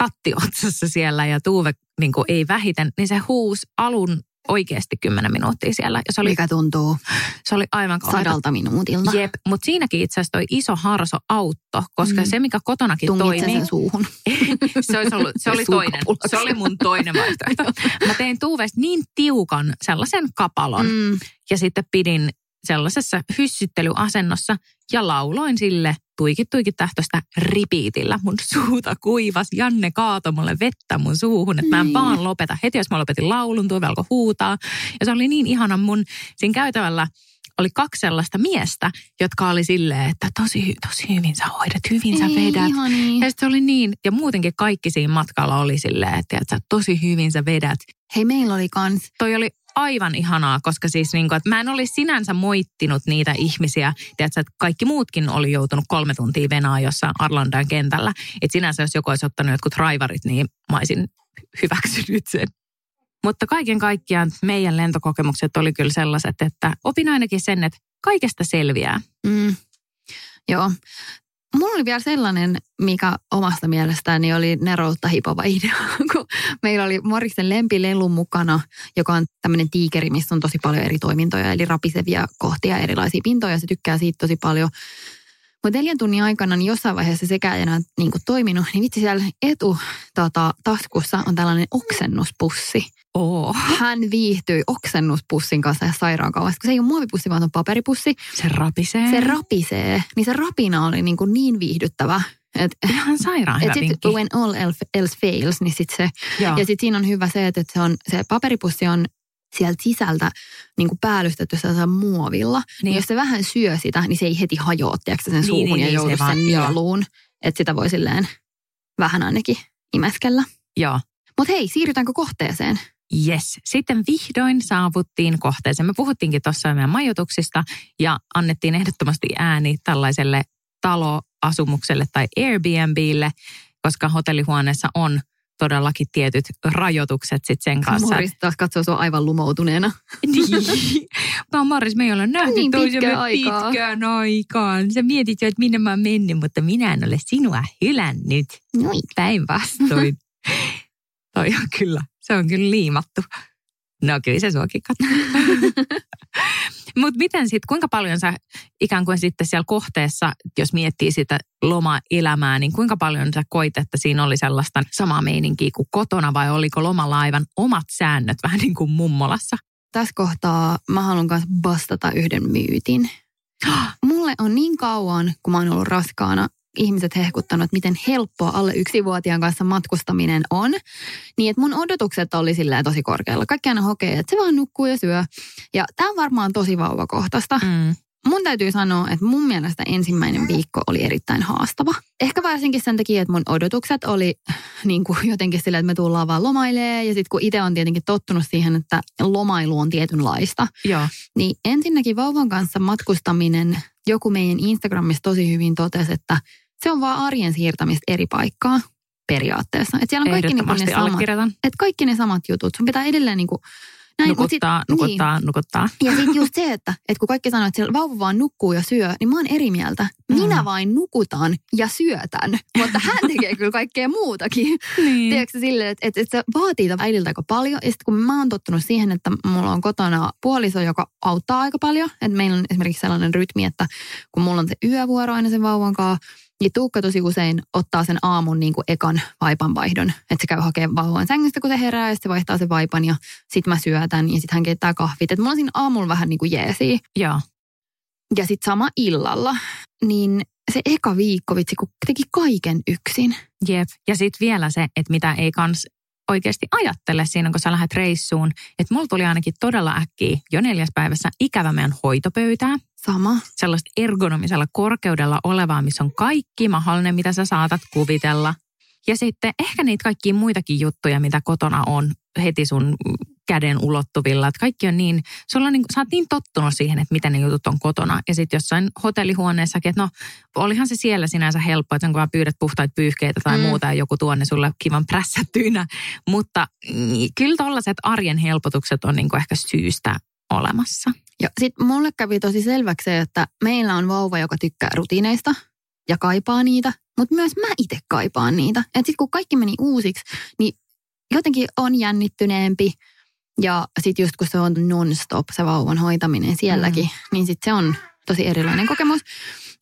niin tattiotsassa siellä ja Tuve niin kuin ei vähiten, niin se huusi alun oikeasti kymmenen minuuttia siellä. Ja se oli, Mikä tuntuu se oli aivan sadalta minuutilta. Jep, mutta siinäkin itse asiassa toi iso harso autto, koska mm. se mikä kotonakin Tungit toimii. sen suuhun. se, olisi ollut, se oli toinen. Se oli mun toinen vaihtoehto. Mä tein Tuuvesta niin tiukan sellaisen kapalon mm. ja sitten pidin sellaisessa hyssyttelyasennossa ja lauloin sille tuikit tuikit tähtöstä ripiitillä. Mun suuta kuivas. Janne kaato mulle vettä mun suuhun, että mä en niin. vaan lopeta. Heti jos mä lopetin laulun, tuo alkoi huutaa. Ja se oli niin ihana mun siinä käytävällä oli kaksi sellaista miestä, jotka oli silleen, että tosi, tosi hyvin sä hoidat, hyvin sä vedät. Niin. Ja se oli niin, ja muutenkin kaikki siinä matkalla oli silleen, että, että tosi hyvin sä vedät. Hei, meillä oli kans. Toi oli aivan ihanaa, koska siis niin kuin, että mä en olisi sinänsä moittinut niitä ihmisiä. Tiedätkö, että kaikki muutkin oli joutunut kolme tuntia venaa jossain Arlandan kentällä. Että sinänsä jos joku olisi ottanut jotkut raivarit, niin mä olisin hyväksynyt sen. Mutta kaiken kaikkiaan meidän lentokokemukset oli kyllä sellaiset, että opin ainakin sen, että kaikesta selviää. Mm. Joo. Mulla oli vielä sellainen, mikä omasta mielestäni oli neroutta hipova idea, kun meillä oli Morrisen lempilelu mukana, joka on tämmöinen tiikeri, missä on tosi paljon eri toimintoja, eli rapisevia kohtia, erilaisia pintoja, se tykkää siitä tosi paljon. Mutta neljän tunnin aikana niin jossain vaiheessa sekä ei enää niin kuin toiminut, niin vitsi siellä etu tota, taskussa on tällainen oksennuspussi. Oh. Hän viihtyi oksennuspussin kanssa ja sairaan kauas, kun se ei ole muovipussi, vaan on paperipussi. Se rapisee. Se rapisee. Niin se rapina oli niin, kuin niin viihdyttävä. Et, Ihan sairaan hyvä sit, When all else fails, niin sit se. Joo. Ja sitten siinä on hyvä se, että se, on, se paperipussi on sieltä sisältä niin kuin päällystetty muovilla. Niin. niin. jos se vähän syö sitä, niin se ei heti hajoa, tiedätkö, sen niin, suuhun niin, ja niin, joudu sen nieluun. Että sitä voi silleen vähän ainakin imeskellä. Joo. Mutta hei, siirrytäänkö kohteeseen? Yes. Sitten vihdoin saavuttiin kohteeseen. Me puhuttiinkin tuossa meidän majoituksista ja annettiin ehdottomasti ääni tällaiselle taloasumukselle tai Airbnbille, koska hotellihuoneessa on todellakin tietyt rajoitukset sit sen kanssa. Morris taas katsoo sua aivan lumoutuneena. niin. Mä Morris, me ei ole nähty niin pitkään aikaa. pitkään aikaan. Sä mietit jo, että minne mä oon mennyt, mutta minä en ole sinua hylännyt. Noin. Päinvastoin. Toi on kyllä, se on kyllä liimattu. No kyllä se suokin Mutta miten sitten, kuinka paljon sä ikään kuin sitten siellä kohteessa, jos miettii sitä lomaelämää, niin kuinka paljon sä koit, että siinä oli sellaista samaa meininkiä kuin kotona vai oliko lomalla aivan omat säännöt vähän niin kuin mummolassa? Tässä kohtaa mä haluan myös vastata yhden myytin. Mulle on niin kauan, kun mä oon ollut raskaana, ihmiset hehkuttanut, että miten helppoa alle yksivuotiaan kanssa matkustaminen on. Niin, että mun odotukset oli silleen tosi korkealla. Kaikki aina hokee, että se vaan nukkuu ja syö. Ja tämä on varmaan tosi vauvakohtaista. Mm. Mun täytyy sanoa, että mun mielestä ensimmäinen viikko oli erittäin haastava. Ehkä varsinkin sen takia, että mun odotukset oli niin kuin jotenkin sillä, että me tullaan vaan lomailee. Ja sitten kun itse on tietenkin tottunut siihen, että lomailu on tietynlaista. Joo. Niin ensinnäkin vauvan kanssa matkustaminen, joku meidän Instagramissa tosi hyvin totesi, että se on vaan arjen siirtämistä eri paikkaa periaatteessa. Että siellä on kaikki, niin ne samat, että kaikki ne samat jutut. Sun pitää edelleen niin kuin Näin, nukuttaa, sit- nukuttaa, nukuttaa. Ja sitten just se, että, että kun kaikki sanoo, että siellä vauva vaan nukkuu ja syö, niin mä oon eri mieltä. Minä Mm. vain nukutan ja syötän, mutta hän tekee kyllä kaikkea muutakin. Niin. Tiedätkö silleen, että, että, että se vaatii äidiltä aika paljon. Ja sitten kun mä oon tottunut siihen, että mulla on kotona puoliso, joka auttaa aika paljon. Että meillä on esimerkiksi sellainen rytmi, että kun mulla on se yövuoro aina sen vauvan kanssa, niin Tuukka tosi usein ottaa sen aamun niin kuin ekan vaipanvaihdon. Että se käy hakemaan vauvan sängystä, kun se herää, ja se vaihtaa sen vaipan, ja sitten mä syötän, ja sitten hän keittää kahvit. Että mulla on siinä aamulla vähän niin kuin jeesiä. Joo. Ja sitten sama illalla, niin se eka viikko, vitsi, kun teki kaiken yksin. Jep. Ja sitten vielä se, että mitä ei kans oikeasti ajattele siinä, kun sä lähdet reissuun. Että mulla tuli ainakin todella äkkiä jo neljäs päivässä ikävä meidän hoitopöytää. Sama. Sellaista ergonomisella korkeudella olevaa, missä on kaikki mahdollinen, mitä sä saatat kuvitella. Ja sitten ehkä niitä kaikkia muitakin juttuja, mitä kotona on heti sun käden ulottuvilla. Että kaikki on niin, sulla on niin, sä oot niin tottunut siihen, että miten ne jutut on kotona. Ja sitten jossain hotellihuoneessakin, että no olihan se siellä sinänsä helppo, että kun vaan pyydät puhtaita pyyhkeitä tai Mm. muuta ja joku tuonne sulle kivan prässättyynä. Mutta mm, kyllä tollaiset arjen helpotukset on niin ehkä syystä olemassa. Ja sitten mulle kävi tosi selväksi se, että meillä on vauva, joka tykkää rutiineista ja kaipaa niitä, mutta myös mä itse kaipaan niitä. Että sitten kun kaikki meni uusiksi, niin jotenkin on jännittyneempi. Ja sitten just kun se on non-stop se vauvan hoitaminen sielläkin, mm. niin sitten se on tosi erilainen kokemus.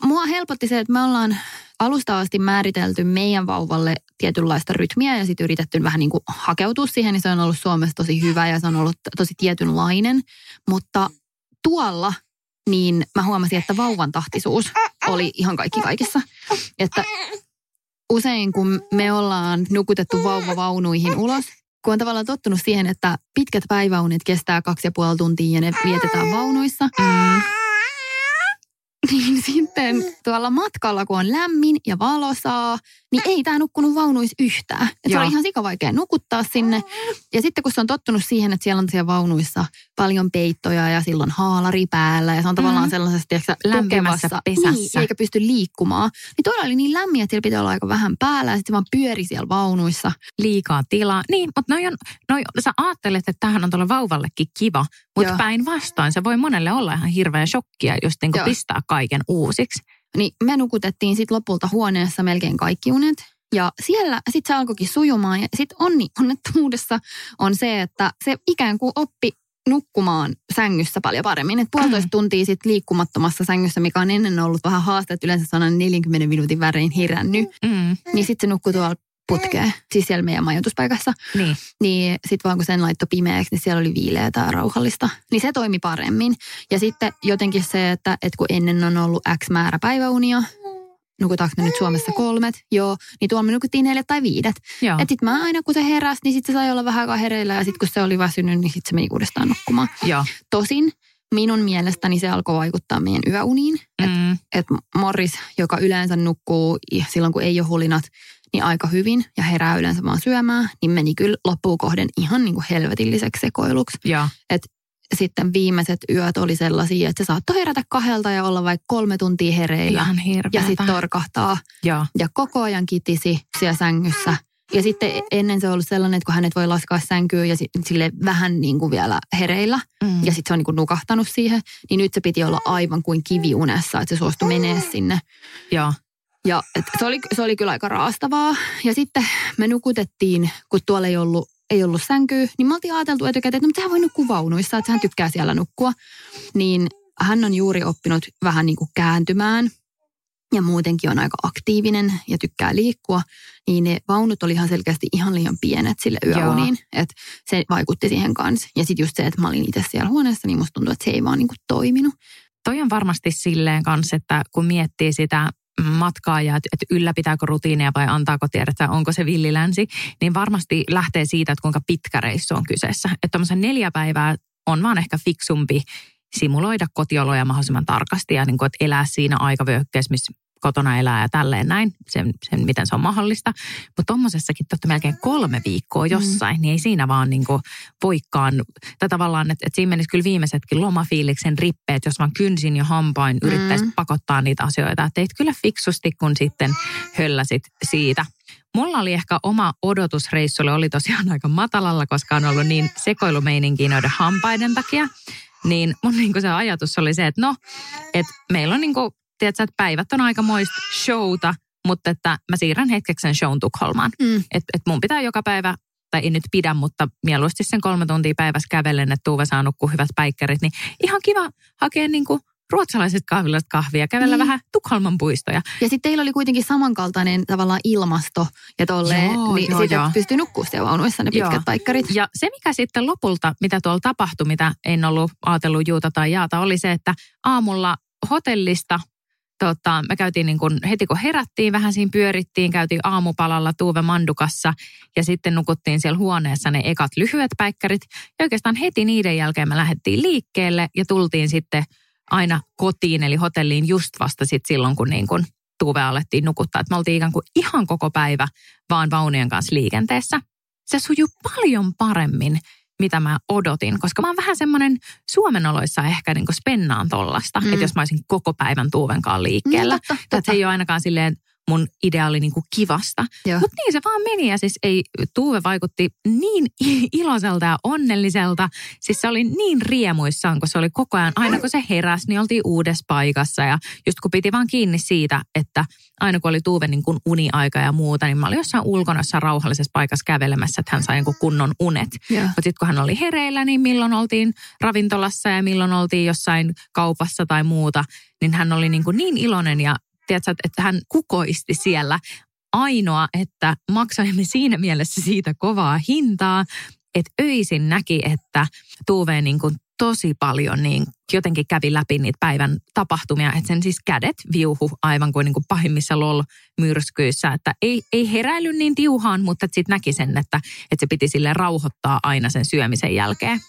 Mua helpotti se, että me ollaan alusta asti määritelty meidän vauvalle tietynlaista rytmiä ja sitten yritetty vähän niin kuin hakeutua siihen, niin se on ollut Suomessa tosi hyvä ja se on ollut tosi tietynlainen. Mutta tuolla niin mä huomasin, että vauvan tahtisuus oli ihan kaikki kaikessa. Että usein kun me ollaan nukutettu vauva vaunuihin ulos, kun on tavallaan tottunut siihen, että pitkät päiväunet kestää kaksi ja puoli tuntia ja ne vietetään vaunuissa, Mm. niin sitten tuolla matkalla, kun on lämmin ja valosaa, niin ei tämä nukkunut vaunuissa yhtään. Et se oli ihan sikavaikea nukuttaa sinne. Ja sitten kun se on tottunut siihen, että siellä on siellä vaunuissa paljon peittoja ja silloin haalari päällä ja se on tavallaan Mhm. sellaisessa tiedätkö, Lämpimässä tukevassa, pesässä. Niin, eikä pysty liikkumaan. Niin tuolla oli niin lämmin, että siellä pitää olla aika vähän päällä ja sitten vaan pyöri siellä vaunuissa. liikaa tilaa. Niin, mutta noi on, noi, sä ajattelet, että tämähän on tuolle vauvallekin kiva, mutta päinvastoin se voi monelle olla ihan hirveä shokkia, jos niin pistää kaiken uusiksi. Niin me nukutettiin sitten lopulta huoneessa melkein kaikki unet. Ja siellä sitten se alkoikin sujumaan. Ja sitten onni onnettomuudessa on se, että se ikään kuin oppi nukkumaan sängyssä paljon paremmin. Et puolitoista tuntia sitten liikkumattomassa sängyssä, mikä on ennen ollut vähän haaste, että yleensä se on aina 40 minuutin värein herännyt. Mm, Niin sitten se nukkui tuolla putkeen, siis siellä meidän majoituspaikassa. niin, Niin sitten vaan kun sen laittoi pimeäksi, niin siellä oli viileää ja rauhallista. Niin se toimi paremmin. Ja sitten jotenkin se, että, että kun ennen on ollut X määrä päiväunia, nukutaanko me nyt Suomessa kolmet, joo, niin tuolla me nukuttiin neljät tai viidet. joo. Et sitten mä aina kun se heräsi, niin sitten se sai olla vähän aikaa hereillä ja sitten kun se oli väsynyt, niin sitten se meni uudestaan nukkumaan. joo. Tosin minun mielestäni se alkoi vaikuttaa meidän yöuniin. Että Mm, et Morris, joka yleensä nukkuu silloin kun ei ole hulinat, niin aika hyvin ja herää yleensä vaan syömään, niin meni kyllä loppuun kohden ihan niin kuin helvetilliseksi sekoiluksi. joo. Sitten viimeiset yöt oli sellaisia, että se saattoi herätä kahdelta ja olla vaikka kolme tuntia hereillä. Ihan hirveätä. ja sitten torkahtaa Joo, ja koko ajan kitisi siellä sängyssä. Ja sitten ennen se on ollut sellainen, että kun hänet voi laskea sänkyyn ja si- sille vähän niin kuin vielä hereillä. mm, Ja sitten se on niin kuin nukahtanut siihen. Niin nyt se piti olla aivan kuin kiviunessa, että se suostui menee sinne. joo. Ja et se, oli, se oli kyllä aika raastavaa. Ja sitten me nukutettiin, kun tuolla ei ollut, ei ollut sänkyä, niin me oltiin ajateltu etukäteen, että no, mutta hän voi nukkua vaunuissa, että hän tykkää siellä nukkua. Niin hän on juuri oppinut vähän niin kuin kääntymään ja muutenkin on aika aktiivinen ja tykkää liikkua, niin ne vaunut oli ihan selkeästi ihan liian pienet sille yöuniin. Että se vaikutti siihen kanssa. Ja sitten just se, että mä olin itse siellä huoneessa, niin musta tuntui, että se ei vaan niin kuin toiminut. Toi on varmasti silleen kanssa, että kun miettii sitä matkaa ja että että ylläpitääkö rutiineja vai antaako tiedettä, onko se villilänsi, niin varmasti lähtee siitä, että kuinka pitkä reissu on kyseessä. Että tuommoisen neljä päivää on vaan ehkä fiksumpi simuloida kotioloja mahdollisimman tarkasti ja niin kuin, että elää siinä aikavyöhykkeessä, missä kotona elää ja tälleen näin, sen, sen miten se on mahdollista. Mutta tuommoisessakin totta melkein kolme viikkoa jossain, mm. niin ei siinä vaan niin kuin voikaan, tai tavallaan, että, että siinä menisi kyllä viimeisetkin lomafiiliksen rippeet, jos vaan kynsin ja hampain yrittäisi Mm. pakottaa niitä asioita. Että teit kyllä fiksusti, kun sitten hölläsit siitä. mulla oli ehkä oma odotusreissulle, oli tosiaan aika matalalla, koska on ollut niin sekoilumeininkiä noiden hampaiden takia. Niin mun niin se ajatus oli se, että no, että meillä on niin kuin, tiedätkö, että päivät on aika moista showta, mutta että mä siirrän hetkeksi sen shown Tukholmaan. Mm. Että et mun pitää joka päivä tai ei nyt pidä, mutta mieluusti sen kolme tuntia päivässä kävellen, että Tuuve saa nukkua hyvät päikkärit, niin ihan kiva hakea niin kuin ruotsalaiset kahvilat kahvia, kävellä niin. vähän Tukholman puistoja. Ja sitten teillä oli kuitenkin samankaltainen tavallaan ilmasto ja tolleen, joo, niin sitten pystyi nukkua siellä vaunuissa ne pitkät joo. paikkarit. Ja se mikä sitten lopulta, mitä tuolla tapahtui, mitä en ollut ajatellut juuta tai jaata, oli se, että aamulla hotellista tota, me käytiin niin kun, heti kun herättiin, vähän siinä pyörittiin, käytiin aamupalalla Tuuve Mandukassa ja sitten nukuttiin siellä huoneessa ne ekat lyhyet päikkärit. Ja oikeastaan heti niiden jälkeen me lähdettiin liikkeelle ja tultiin sitten aina kotiin, eli hotelliin just vasta sit silloin, kun niin kun Tuve alettiin nukuttaa. Et me oltiin ikään kuin ihan koko päivä vaan vaunien kanssa liikenteessä. Se sujuu paljon paremmin mitä mä odotin, koska mä oon vähän semmoinen Suomen oloissa ehkä niin kuin spennaan tollasta, mm. että jos mä olisin koko päivän Tuuvenkaan liikkeellä. Mm, totta, totta. Että se ei ole ainakaan silleen mun ideaali niin kuin kivasta. Mutta niin se vaan meni ja siis ei, Tuuve vaikutti niin iloiselta ja onnelliselta. Siis se oli niin riemuissaan, kun se oli koko ajan, aina kun se heräsi, niin oltiin uudessa paikassa. Ja just kun piti vaan kiinni siitä, että aina kun oli Tuuve niin kuin uniaika ja muuta, niin mä olin jossain ulkona jossain rauhallisessa paikassa kävelemässä, että hän sai niin kuin kunnon unet. Mutta sitten kun hän oli hereillä, niin milloin oltiin ravintolassa ja milloin oltiin jossain kaupassa tai muuta, niin hän oli niin, kuin niin iloinen ja tiedätkö, että hän kukoisti siellä. Ainoa, että maksoimme siinä mielessä siitä kovaa hintaa, että öisin näki, että Tuve niin kuin tosi paljon niin jotenkin kävi läpi niitä päivän tapahtumia, että sen siis kädet viuhu aivan kuin, niin kuin pahimmissa LOL-myrskyissä, että ei, ei heräily niin tiuhaan, mutta sitten näki sen, että, että se piti sille rauhoittaa aina sen syömisen jälkeen.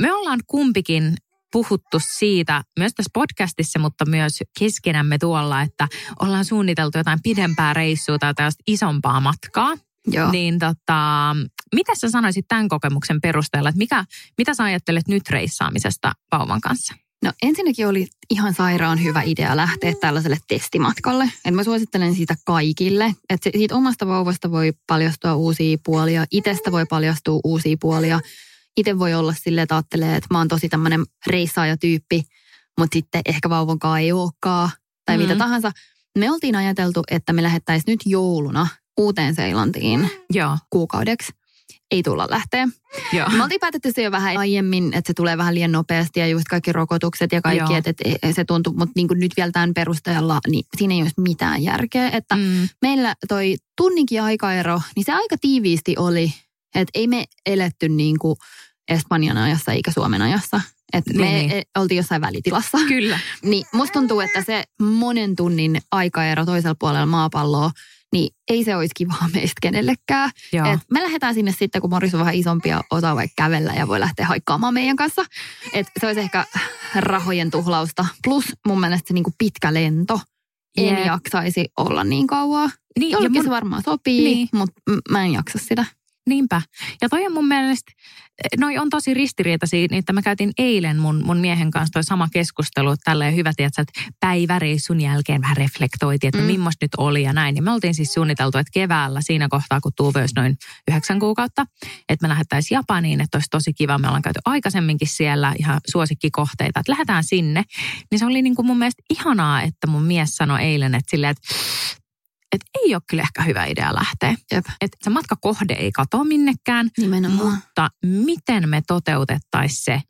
Me ollaan kumpikin puhuttu siitä myös tässä podcastissa, mutta myös keskenämme tuolla, että ollaan suunniteltu jotain pidempää reissua tai tällaista isompaa matkaa. Joo. Niin tota, mitä sä sanoisit tämän kokemuksen perusteella, että mikä, mitä sä ajattelet nyt reissaamisesta vauvan kanssa? No ensinnäkin oli ihan sairaan hyvä idea lähteä tällaiselle testimatkalle. Et mä suosittelen siitä kaikille. Että siitä omasta vauvasta voi paljastua uusia puolia, itsestä voi paljastua uusia puolia itse voi olla silleen, että ajattelee, että mä oon tosi tämmöinen reissaajatyyppi, mutta sitten ehkä vauvonkaan ei olekaan tai mm. mitä tahansa. Me oltiin ajateltu, että me lähettäisiin nyt jouluna uuteen Seilantiin Joo. kuukaudeksi. Ei tulla lähteä. Joo. Me oltiin päätetty se jo vähän aiemmin, että se tulee vähän liian nopeasti ja just kaikki rokotukset ja kaikki, että, että se tuntuu, mutta niin nyt vielä tämän perusteella, niin siinä ei olisi mitään järkeä. Että mm. meillä toi tunninkin aikaero, niin se aika tiiviisti oli, että ei me eletty niin kuin Espanjan ajassa eikä Suomen ajassa. Että niin, me niin. E, oltiin jossain välitilassa. Kyllä. niin musta tuntuu, että se monen tunnin aikaero toisella puolella maapalloa, niin ei se olisi kivaa meistä kenellekään. Et me lähdetään sinne sitten, kun Morris on vähän isompi ja osaa vaikka kävellä ja voi lähteä haikkaamaan meidän kanssa. Et se olisi ehkä rahojen tuhlausta. Plus mun mielestä se niinku pitkä lento. En yeah. jaksaisi olla niin kauan. Niin, Jollekin mun... se varmaan sopii, niin. mutta mä en jaksa sitä. Niinpä. Ja toi on mun mielestä, noi on tosi ristiriitaisia, niin että mä käytin eilen mun, mun miehen kanssa toi sama keskustelu, tälleen hyvä, tiedätkö, että päiväreissun jälkeen vähän reflektoitiin, että mm. millaista nyt oli ja näin. Ja me oltiin siis suunniteltu, että keväällä siinä kohtaa, kun Tuuve olisi noin yhdeksän kuukautta, että me lähdettäisiin Japaniin, että olisi tosi kiva. Me ollaan käyty aikaisemminkin siellä ihan suosikkikohteita, että lähdetään sinne. Niin se oli niin kuin mun mielestä ihanaa, että mun mies sanoi eilen, että silleen, että että ei ole kyllä ehkä hyvä idea lähteä. Jep. Että se matkakohde ei katoa minnekään, Nimenomaan. mutta miten me toteutettaisiin se,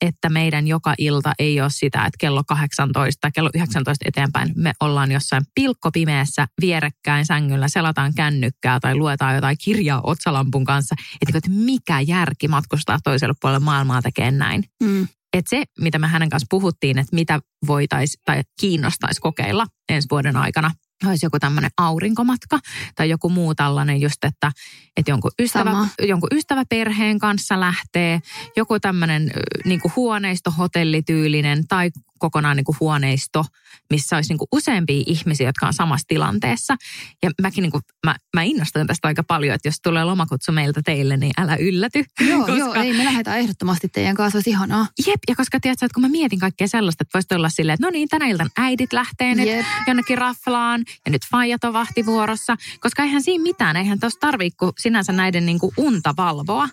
että meidän joka ilta ei ole sitä, että kello 18 tai kello 19 eteenpäin me ollaan jossain pilkkopimeässä vierekkäin sängyllä, selataan kännykkää tai luetaan jotain kirjaa otsalampun kanssa. Että, että mikä järki matkustaa toiselle puolelle maailmaa tekee näin. Mm. Että se, mitä me hänen kanssa puhuttiin, että mitä voitaisiin tai kiinnostaisi kokeilla ensi vuoden aikana, olisi joku tämmöinen aurinkomatka tai joku muu tällainen just, että, että jonkun, ystävä, jonkun ystäväperheen kanssa lähtee, joku tämmöinen niin huoneisto, hotellityylinen tai kokonaan niin kuin huoneisto, missä olisi niin kuin useampia ihmisiä, jotka on samassa tilanteessa. Ja mäkin niin kuin, mä, mä innostun tästä aika paljon, että jos tulee lomakutsu meiltä teille, niin älä ylläty. Joo, koska... joo ei, me lähdetään ehdottomasti teidän kanssa, olisi ihanaa. Jep, ja koska tiedätkö, että kun mä mietin kaikkea sellaista, että voisi olla silleen, että no niin, tänä iltan äidit lähtee nyt Jep. jonnekin raflaan, ja nyt faijat on vahtivuorossa, koska eihän siinä mitään, eihän tuossa tarvitse sinänsä näiden niin kuin unta valvoa,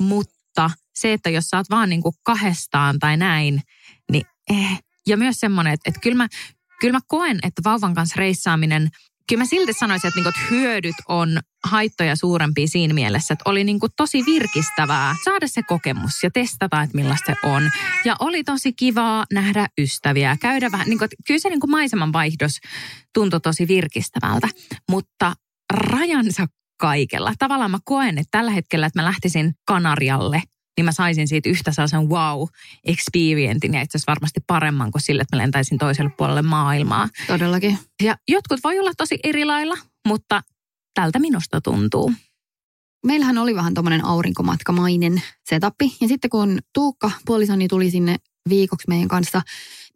mutta se, että jos sä oot vaan niin kuin kahdestaan tai näin, niin eh. Ja myös semmoinen, että, että kyllä, mä, kyllä mä koen, että vauvan kanssa reissaaminen – kyllä mä silti sanoisin, että, niinku, että hyödyt on haittoja suurempia siinä mielessä, että oli niinku tosi virkistävää saada se kokemus ja testata, että millaista se on. Ja oli tosi kivaa nähdä ystäviä, käydä vähän, niinku, kyllä se niinku maiseman vaihdos tuntui tosi virkistävältä, mutta rajansa kaikella. Tavallaan mä koen, että tällä hetkellä, että mä lähtisin Kanarialle niin mä saisin siitä yhtä sellaisen wow-experientin ja itse asiassa varmasti paremman kuin sille, että mä lentäisin toiselle puolelle maailmaa. Todellakin. Ja jotkut voi olla tosi eri lailla, mutta tältä minusta tuntuu. Meillähän oli vähän tuommoinen aurinkomatkamainen setappi. Ja sitten kun Tuukka, puolisoni, tuli sinne viikoksi meidän kanssa,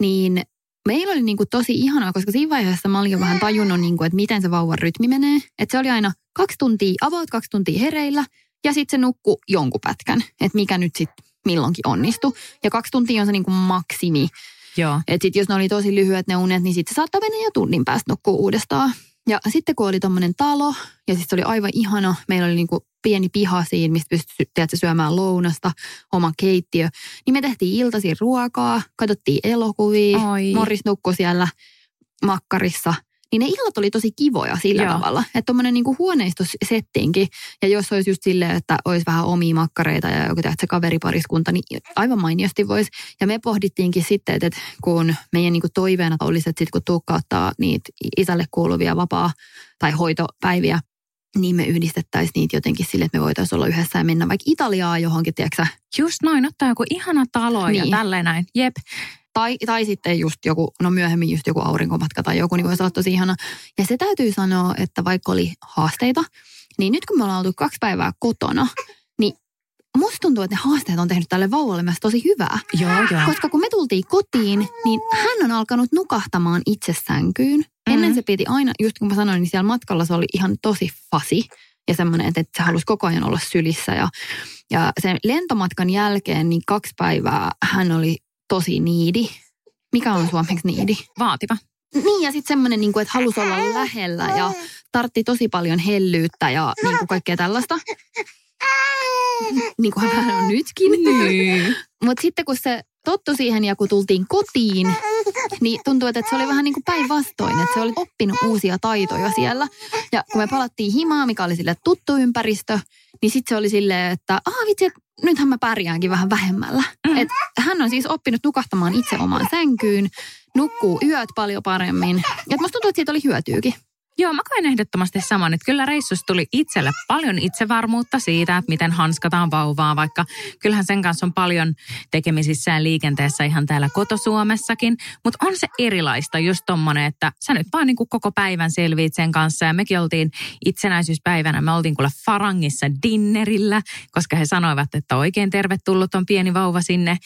niin meillä oli niin kuin tosi ihanaa, koska siinä vaiheessa mä olin jo vähän tajunnut, niin kuin, että miten se vauvan rytmi menee. Että se oli aina kaksi tuntia, about kaksi tuntia hereillä – ja sitten se nukku jonkun pätkän, että mikä nyt sitten milloinkin onnistu. Ja kaksi tuntia on se niin kuin maksimi. Joo. Että sitten jos ne oli tosi lyhyet ne unet, niin sitten se saattaa mennä jo tunnin päästä nukkua uudestaan. Ja sitten kun oli tommonen talo, ja siis se oli aivan ihana, meillä oli niinku pieni piha siinä, mistä pystyi tiedätkö, syömään lounasta, oma keittiö. Niin me tehtiin iltaisin ruokaa, katsottiin elokuvia, Oi. Morris nukkui siellä makkarissa – niin ne illat oli tosi kivoja sillä Joo. tavalla. Että tuommoinen niinku huoneistosettinki, ja jos olisi just silleen, että olisi vähän omia makkareita ja joku se kaveripariskunta, niin aivan mainiosti voisi. Ja me pohdittiinkin sitten, että, että kun meidän niinku toiveena olisi, että sitten kun Tuukka ottaa niitä isälle kuuluvia vapaa- tai hoitopäiviä, niin me yhdistettäisiin niitä jotenkin sille, että me voitaisiin olla yhdessä ja mennä vaikka Italiaa johonkin, tiedätkö Just noin, ottaa joku ihana talo niin. ja tälleen näin. Jep. Tai, tai sitten just joku, no myöhemmin just joku aurinkomatka tai joku, niin voisi olla tosi ihana. Ja se täytyy sanoa, että vaikka oli haasteita, niin nyt kun me ollaan oltu kaksi päivää kotona, niin musta tuntuu, että ne haasteet on tehnyt tälle vauvalle myös tosi hyvää. Joo, joo. Koska kun me tultiin kotiin, niin hän on alkanut nukahtamaan itse sänkyyn. Mm-hmm. Ennen se piti aina, just kun mä sanoin, niin siellä matkalla se oli ihan tosi fasi. Ja semmoinen, että, että se halusi koko ajan olla sylissä. Ja, ja sen lentomatkan jälkeen, niin kaksi päivää hän oli tosi niidi. Mikä on suomeksi niidi? Vaativa. Niin ja sitten semmoinen, niin että halusi olla lähellä ja tartti tosi paljon hellyyttä ja niin kuin kaikkea tällaista. Niin kuin hän on nytkin. Niin. Mutta sitten kun se tottu siihen ja kun tultiin kotiin, niin tuntuu, että se oli vähän niin kuin päinvastoin, että se oli oppinut uusia taitoja siellä. Ja kun me palattiin himaan, mikä oli sille tuttu ympäristö, niin sitten se oli silleen, että ah vitsi, että nythän mä pärjäänkin vähän vähemmällä. Mm. Et hän on siis oppinut nukahtamaan itse omaan sänkyyn, nukkuu yöt paljon paremmin. Ja musta tuntuu, että siitä oli hyötyykin. Joo, mä koen ehdottomasti saman, että kyllä reissussa tuli itselle paljon itsevarmuutta siitä, että miten hanskataan vauvaa, vaikka kyllähän sen kanssa on paljon tekemisissä ja liikenteessä ihan täällä kotosuomessakin, mutta on se erilaista just tommonen, että sä nyt vaan niin koko päivän selviit sen kanssa. Ja mekin oltiin itsenäisyyspäivänä, me oltiin kuule Farangissa dinnerillä, koska he sanoivat, että oikein tervetullut on pieni vauva sinne.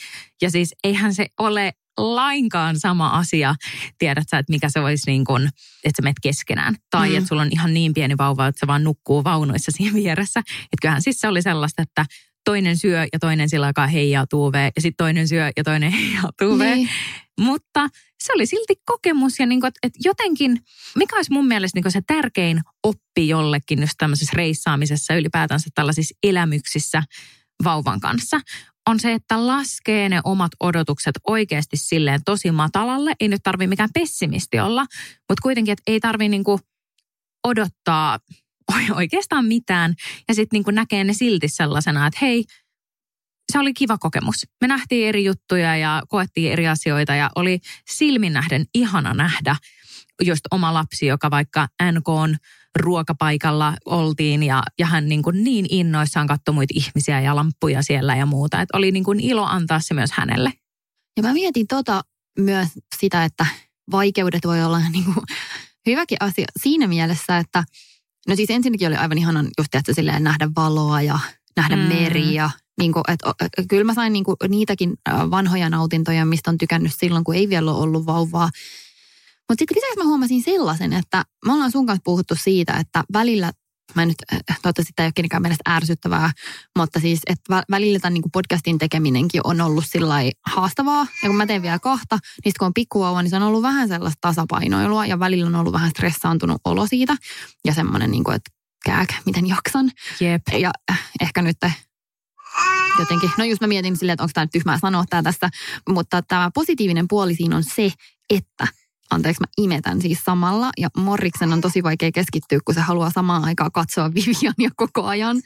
Ja siis eihän se ole lainkaan sama asia, tiedät sä, että mikä se olisi niin kuin, että sä menet keskenään. Tai mm. että sulla on ihan niin pieni vauva, että se vaan nukkuu vaunuissa siinä vieressä. Että kyllähän siis se oli sellaista, että toinen syö ja toinen sillä aikaa heijaa tuuvee ja sitten toinen syö ja toinen heijaa tuuvee. Niin. Mutta se oli silti kokemus ja niin kuin, että jotenkin, mikä olisi mun mielestä niin se tärkein oppi jollekin just tämmöisessä reissaamisessa ylipäätänsä tällaisissa elämyksissä vauvan kanssa, on se, että laskee ne omat odotukset oikeasti silleen tosi matalalle. Ei nyt tarvi mikään pessimisti olla, mutta kuitenkin, että ei tarvi niinku odottaa oikeastaan mitään. Ja sitten niinku näkee ne silti sellaisena, että hei, se oli kiva kokemus. Me nähtiin eri juttuja ja koettiin eri asioita ja oli silmin nähden ihana nähdä just oma lapsi, joka vaikka NK on ruokapaikalla oltiin ja, ja hän niin, kuin niin innoissaan katsoi muita ihmisiä ja lamppuja siellä ja muuta. Että oli niin kuin ilo antaa se myös hänelle. Ja mä mietin tota myös sitä, että vaikeudet voi olla niin kuin hyväkin asia siinä mielessä, että no siis ensinnäkin oli aivan ihanan just että silleen nähdä valoa ja nähdä mm. meriä. Niin kuin, että, kyllä mä sain niin kuin niitäkin vanhoja nautintoja, mistä on tykännyt silloin, kun ei vielä ole ollut vauvaa. Mutta sitten lisäksi mä huomasin sellaisen, että me ollaan sun kanssa puhuttu siitä, että välillä mä nyt, äh, toivottavasti tämä ei ole kenenkään mielestä ärsyttävää, mutta siis, että välillä tämän niin podcastin tekeminenkin on ollut sillä haastavaa. Ja kun mä teen vielä kahta, niin kun on pikkuvauva, niin se on ollut vähän sellaista tasapainoilua ja välillä on ollut vähän stressaantunut olo siitä. Ja semmoinen, niin kuin, että kääk, miten jaksan. Jep. Ja äh, ehkä nyt jotenkin, no just mä mietin silleen, että onko tämä nyt tyhmää sanoa tämä tässä, mutta tämä positiivinen puoli siinä on se, että anteeksi mä imetän siis samalla ja Morriksen on tosi vaikea keskittyä, kun se haluaa samaan aikaan katsoa Viviania koko ajan.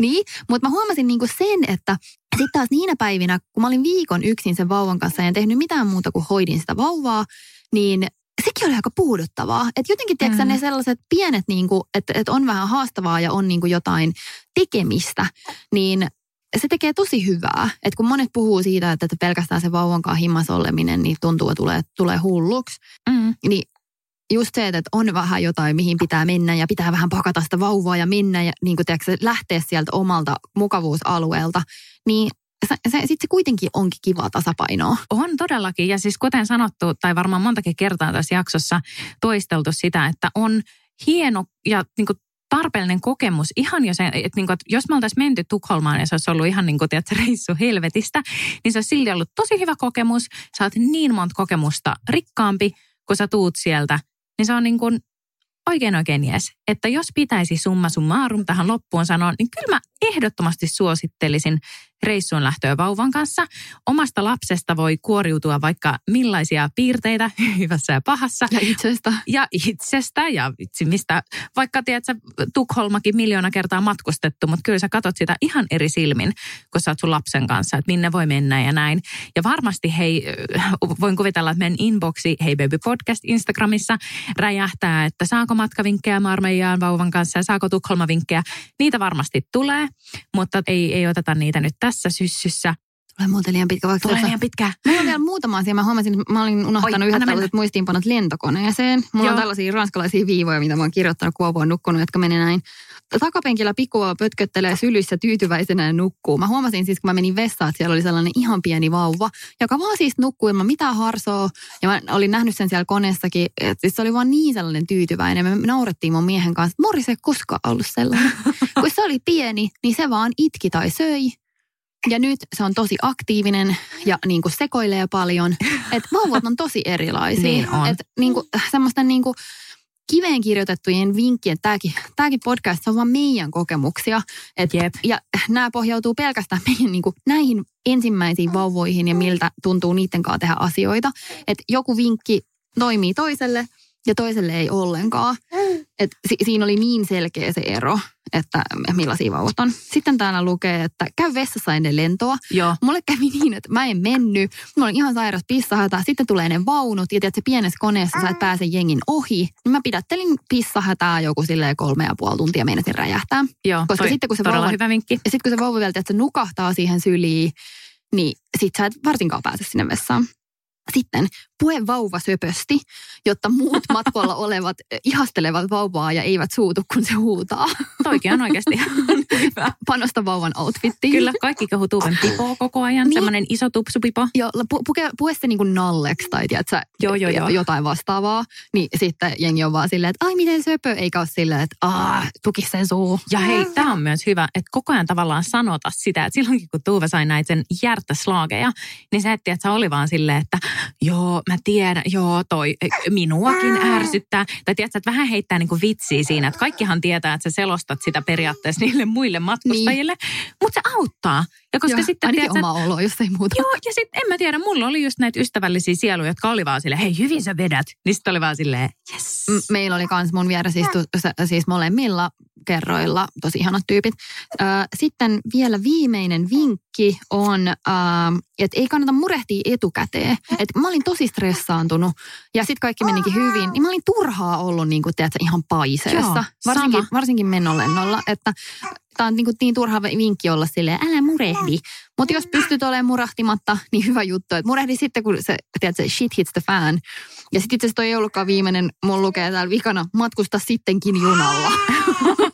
Niin, mutta mä huomasin niinku sen, että sitten taas niinä päivinä, kun mä olin viikon yksin sen vauvan kanssa ja en tehnyt mitään muuta kuin hoidin sitä vauvaa, niin sekin oli aika puuduttavaa. Että jotenkin, tiedätkö mm. ne sellaiset pienet, niin kuin, että, että on vähän haastavaa ja on niin kuin jotain tekemistä, niin se tekee tosi hyvää. Että kun monet puhuu siitä, että pelkästään se vauvankaan himmas oleminen, niin tuntuu, että tulee, tulee hulluksi. Mm. Niin just se, että on vähän jotain, mihin pitää mennä ja pitää vähän pakata sitä vauvaa ja mennä ja niin kuin tiedätkö, lähteä sieltä omalta mukavuusalueelta, niin se, se, sitten se kuitenkin onkin kiva tasapainoa. On todellakin. Ja siis kuten sanottu, tai varmaan montakin kertaa tässä jaksossa toisteltu sitä, että on hieno ja niin kuin tarpeellinen kokemus. Ihan jo se, että, niin kuin, että jos me oltaisiin menty Tukholmaan ja se olisi ollut ihan niin kuin, tiedät, reissu helvetistä, niin se olisi silti ollut tosi hyvä kokemus. Sä oot niin monta kokemusta rikkaampi, kun sä tuut sieltä. Niin se on niin kuin oikein oikein jees. Että jos pitäisi summa summarum tähän loppuun sanoa, niin kyllä mä ehdottomasti suosittelisin reissuun lähtöä vauvan kanssa. Omasta lapsesta voi kuoriutua vaikka millaisia piirteitä hyvässä ja pahassa. Ja itsestä. Ja itsestä ja vitsi mistä, vaikka tiedätkö, Tukholmakin miljoona kertaa matkustettu, mutta kyllä sä katot sitä ihan eri silmin, kun sä oot sun lapsen kanssa, että minne voi mennä ja näin. Ja varmasti hei, voin kuvitella, että meidän inboxi Hei Baby Podcast Instagramissa räjähtää, että saako matkavinkkejä Marmeijaan vauvan kanssa ja saako Tukholma-vinkkejä. Niitä varmasti tulee, mutta ei, ei oteta niitä nyt tässä syssyssä. Tulee muuten liian pitkä. Vaikka Tulee liian pitkä. Mulla on vielä muutama asia. Mä huomasin, että mä olin unohtanut Oi, yhdet tällaiset muistiinpanot lentokoneeseen. Mulla Joo. on tällaisia ranskalaisia viivoja, mitä mä oon kirjoittanut, kun on nukkunut, jotka menee näin. Takapenkillä pikkuvauva pötköttelee sylissä tyytyväisenä ja nukkuu. Mä huomasin siis, kun mä menin vessaan, että siellä oli sellainen ihan pieni vauva, joka vaan siis nukkuu ilman mitään harsoa. Ja mä olin nähnyt sen siellä koneessakin, että siis se oli vaan niin sellainen tyytyväinen. Me naurettiin mun miehen kanssa, että ei koskaan ollut sellainen. kun se oli pieni, niin se vaan itki tai söi. Ja nyt se on tosi aktiivinen ja niin kuin sekoilee paljon. Että vauvat on tosi erilaisia. niin on. Et niin kuin, semmoista niin kuin, kiveen kirjoitettujen vinkkien, tämäkin, tämäkin podcast on vaan meidän kokemuksia. Et, Jep. Ja nämä pohjautuu pelkästään meidän niin kuin, näihin ensimmäisiin vauvoihin ja miltä tuntuu niiden kanssa tehdä asioita. Että joku vinkki toimii toiselle ja toiselle ei ollenkaan. Et si- siinä oli niin selkeä se ero, että millaisia vauvat on. Sitten täällä lukee, että käy vessassa ennen lentoa. Joo. Mulle kävi niin, että mä en mennyt. Mulla on ihan sairas pissahätä. Sitten tulee ne vaunut ja tiedät, se pienessä koneessa sä et pääse jengin ohi. Niin mä pidättelin pissahätää joku silleen kolme ja puoli tuntia meinasin räjähtää. Joo, Koska sitten kun se vauva, hyvä vinkki. ja sitten kun se vauva vielä, että se nukahtaa siihen syliin, niin sit sä et varsinkaan pääse sinne vessaan. Sitten pue vauva söpösti, jotta muut matkoilla olevat eh, ihastelevat vauvaa ja eivät suutu, kun se huutaa. Toikin on oikeasti hyvä. Panosta vauvan outfittiin. Kyllä, kaikki kehuu Tuuven pipoa koko ajan. Niin. Semmoinen iso tupsupipo. Joo, pu, puke, pue se niin kuin nalleksi tai tiedätkö, Joo, joo, joo. jotain vastaavaa. Niin sitten jengi on vaan silleen, että ai miten söpö, eikä ole silleen, että aah, tuki sen suu. Ja hei, tämä on myös hyvä, että koko ajan tavallaan sanota sitä, että silloinkin kun Tuuve sai näitä sen hjärtäslaageja, niin se, että se oli vaan silleen, että joo, mä tiedän, joo, toi eh, minuakin ärsyttää. Tai tiedätkö, että vähän heittää niin kuin vitsiä siinä, että kaikkihan tietää, että sä selostat sitä periaatteessa niille muille matkustajille, niin. mutta se auttaa. Ja koska Joo, sitten, ainakin tiedätkö, oma olo, jos ei muuta. Joo, ja sitten en mä tiedä, mulla oli just näitä ystävällisiä sieluja, jotka oli vaan silleen, hei hyvin sä vedät. Niin sitten oli vaan silleen, yes. M- Meillä oli kans mun vieressä istu, s- siis molemmilla kerroilla, tosi ihanat tyypit. Sitten vielä viimeinen vinkki on, että ei kannata murehtia etukäteen. Et mä olin tosi stressaantunut ja sitten kaikki menikin hyvin. Niin mä olin turhaa ollut niin kuin, tiedätkö, ihan paiseessa. Joo, varsinkin, sama. varsinkin menolennolla, että tämä on niin, kuin niin turha vinkki olla silleen, älä murehdi. Mutta jos pystyt olemaan murahtimatta, niin hyvä juttu. Että murehdi sitten, kun se, tiedätkö, shit hits the fan. Ja sitten itse asiassa toi ei ollutkaan viimeinen, mun lukee täällä vikana, matkusta sittenkin junalla.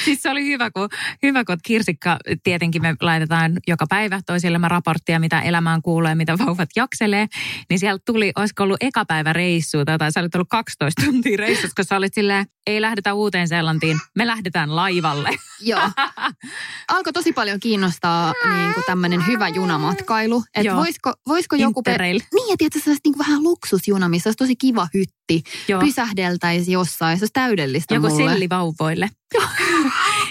siis se oli hyvä, kun, hyvä, kun kirsikka, tietenkin me laitetaan joka päivä toisillemme raporttia, mitä elämään kuulee, mitä vauvat jakselee. Niin sieltä tuli, olisiko ollut eka päivä reissu, tai sä olit ollut 12 tuntia reissussa, kun sä olit silleen, ei lähdetä uuteen Seelantiin, me lähdetään laivalle. Joo. Alkoi tosi paljon kiinnostaa niin kuin tämmöinen hyvä junamatkailu. Että voisiko, voisiko joku... Per... Niin, ja tietysti se olisi niin kuin vähän luksusjuna, missä olisi tosi kiva hytti. Joo. Pysähdeltäisi jossain, se olisi täydellistä Joku mulle. sellivauvoille.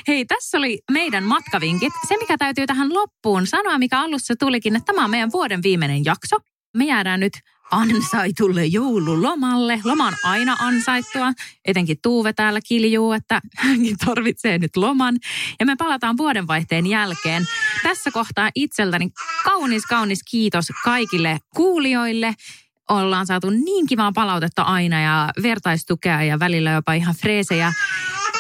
Hei, tässä oli meidän matkavinkit. Se, mikä täytyy tähän loppuun sanoa, mikä alussa tulikin, että tämä on meidän vuoden viimeinen jakso. Me jäädään nyt ansaitulle joululomalle. Loma on aina ansaittua. Etenkin Tuuve täällä kiljuu, että hänkin tarvitsee nyt loman. Ja me palataan vuodenvaihteen jälkeen. Tässä kohtaa itseltäni kaunis, kaunis kiitos kaikille kuulijoille ollaan saatu niin kivaa palautetta aina ja vertaistukea ja välillä jopa ihan freesejä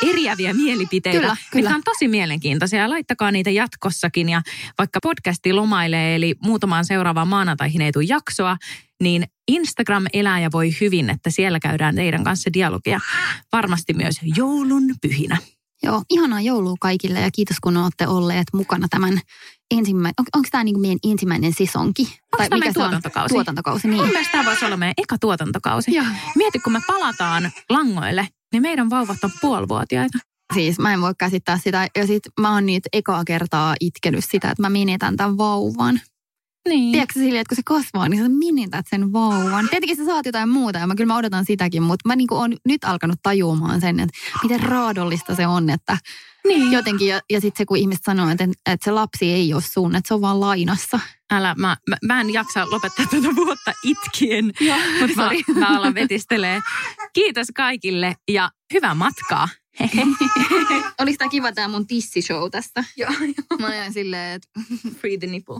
eriäviä mielipiteitä, kyllä, kyllä. mitkä on tosi mielenkiintoisia. Laittakaa niitä jatkossakin ja vaikka podcasti lomailee, eli muutamaan seuraavaan maanantaihin ei tule jaksoa, niin Instagram elää ja voi hyvin, että siellä käydään teidän kanssa dialogia. Varmasti myös joulun pyhinä. Joo, ihanaa joulua kaikille ja kiitos kun olette olleet mukana tämän ensimmäinen, on, onko tämä niinku meidän ensimmäinen sisonki? Onko tai mikä tuotantokausi? Tuotantokausi, niin. Mun mielestä tämä voisi olla meidän eka tuotantokausi. Joo. Mieti, kun me palataan langoille, niin meidän vauvat on puolivuotiaita. Siis mä en voi käsittää sitä. Ja sit mä oon niitä ekaa kertaa itkenyt sitä, että mä menetän tämän vauvan. Niin. Tiedätkö silleen, että kun se kasvaa, niin sä menetät sen vauvan. Tietenkin sä saat jotain muuta ja mä kyllä mä odotan sitäkin, mutta mä niinku oon nyt alkanut tajumaan sen, että miten raadollista se on, että niin. jotenkin. Ja, ja sitten se, kun ihmiset sanoo, että, että se lapsi ei ole sun, että se on vaan lainassa. Älä, mä, mä, mä en jaksa lopettaa tätä vuotta itkien, mutta mä, mä alan vetistelee. Kiitos kaikille ja hyvää matkaa. Oliko tämä kiva tämä mun tissishow tästä? Joo. Mä olen silleen, että free the nipple.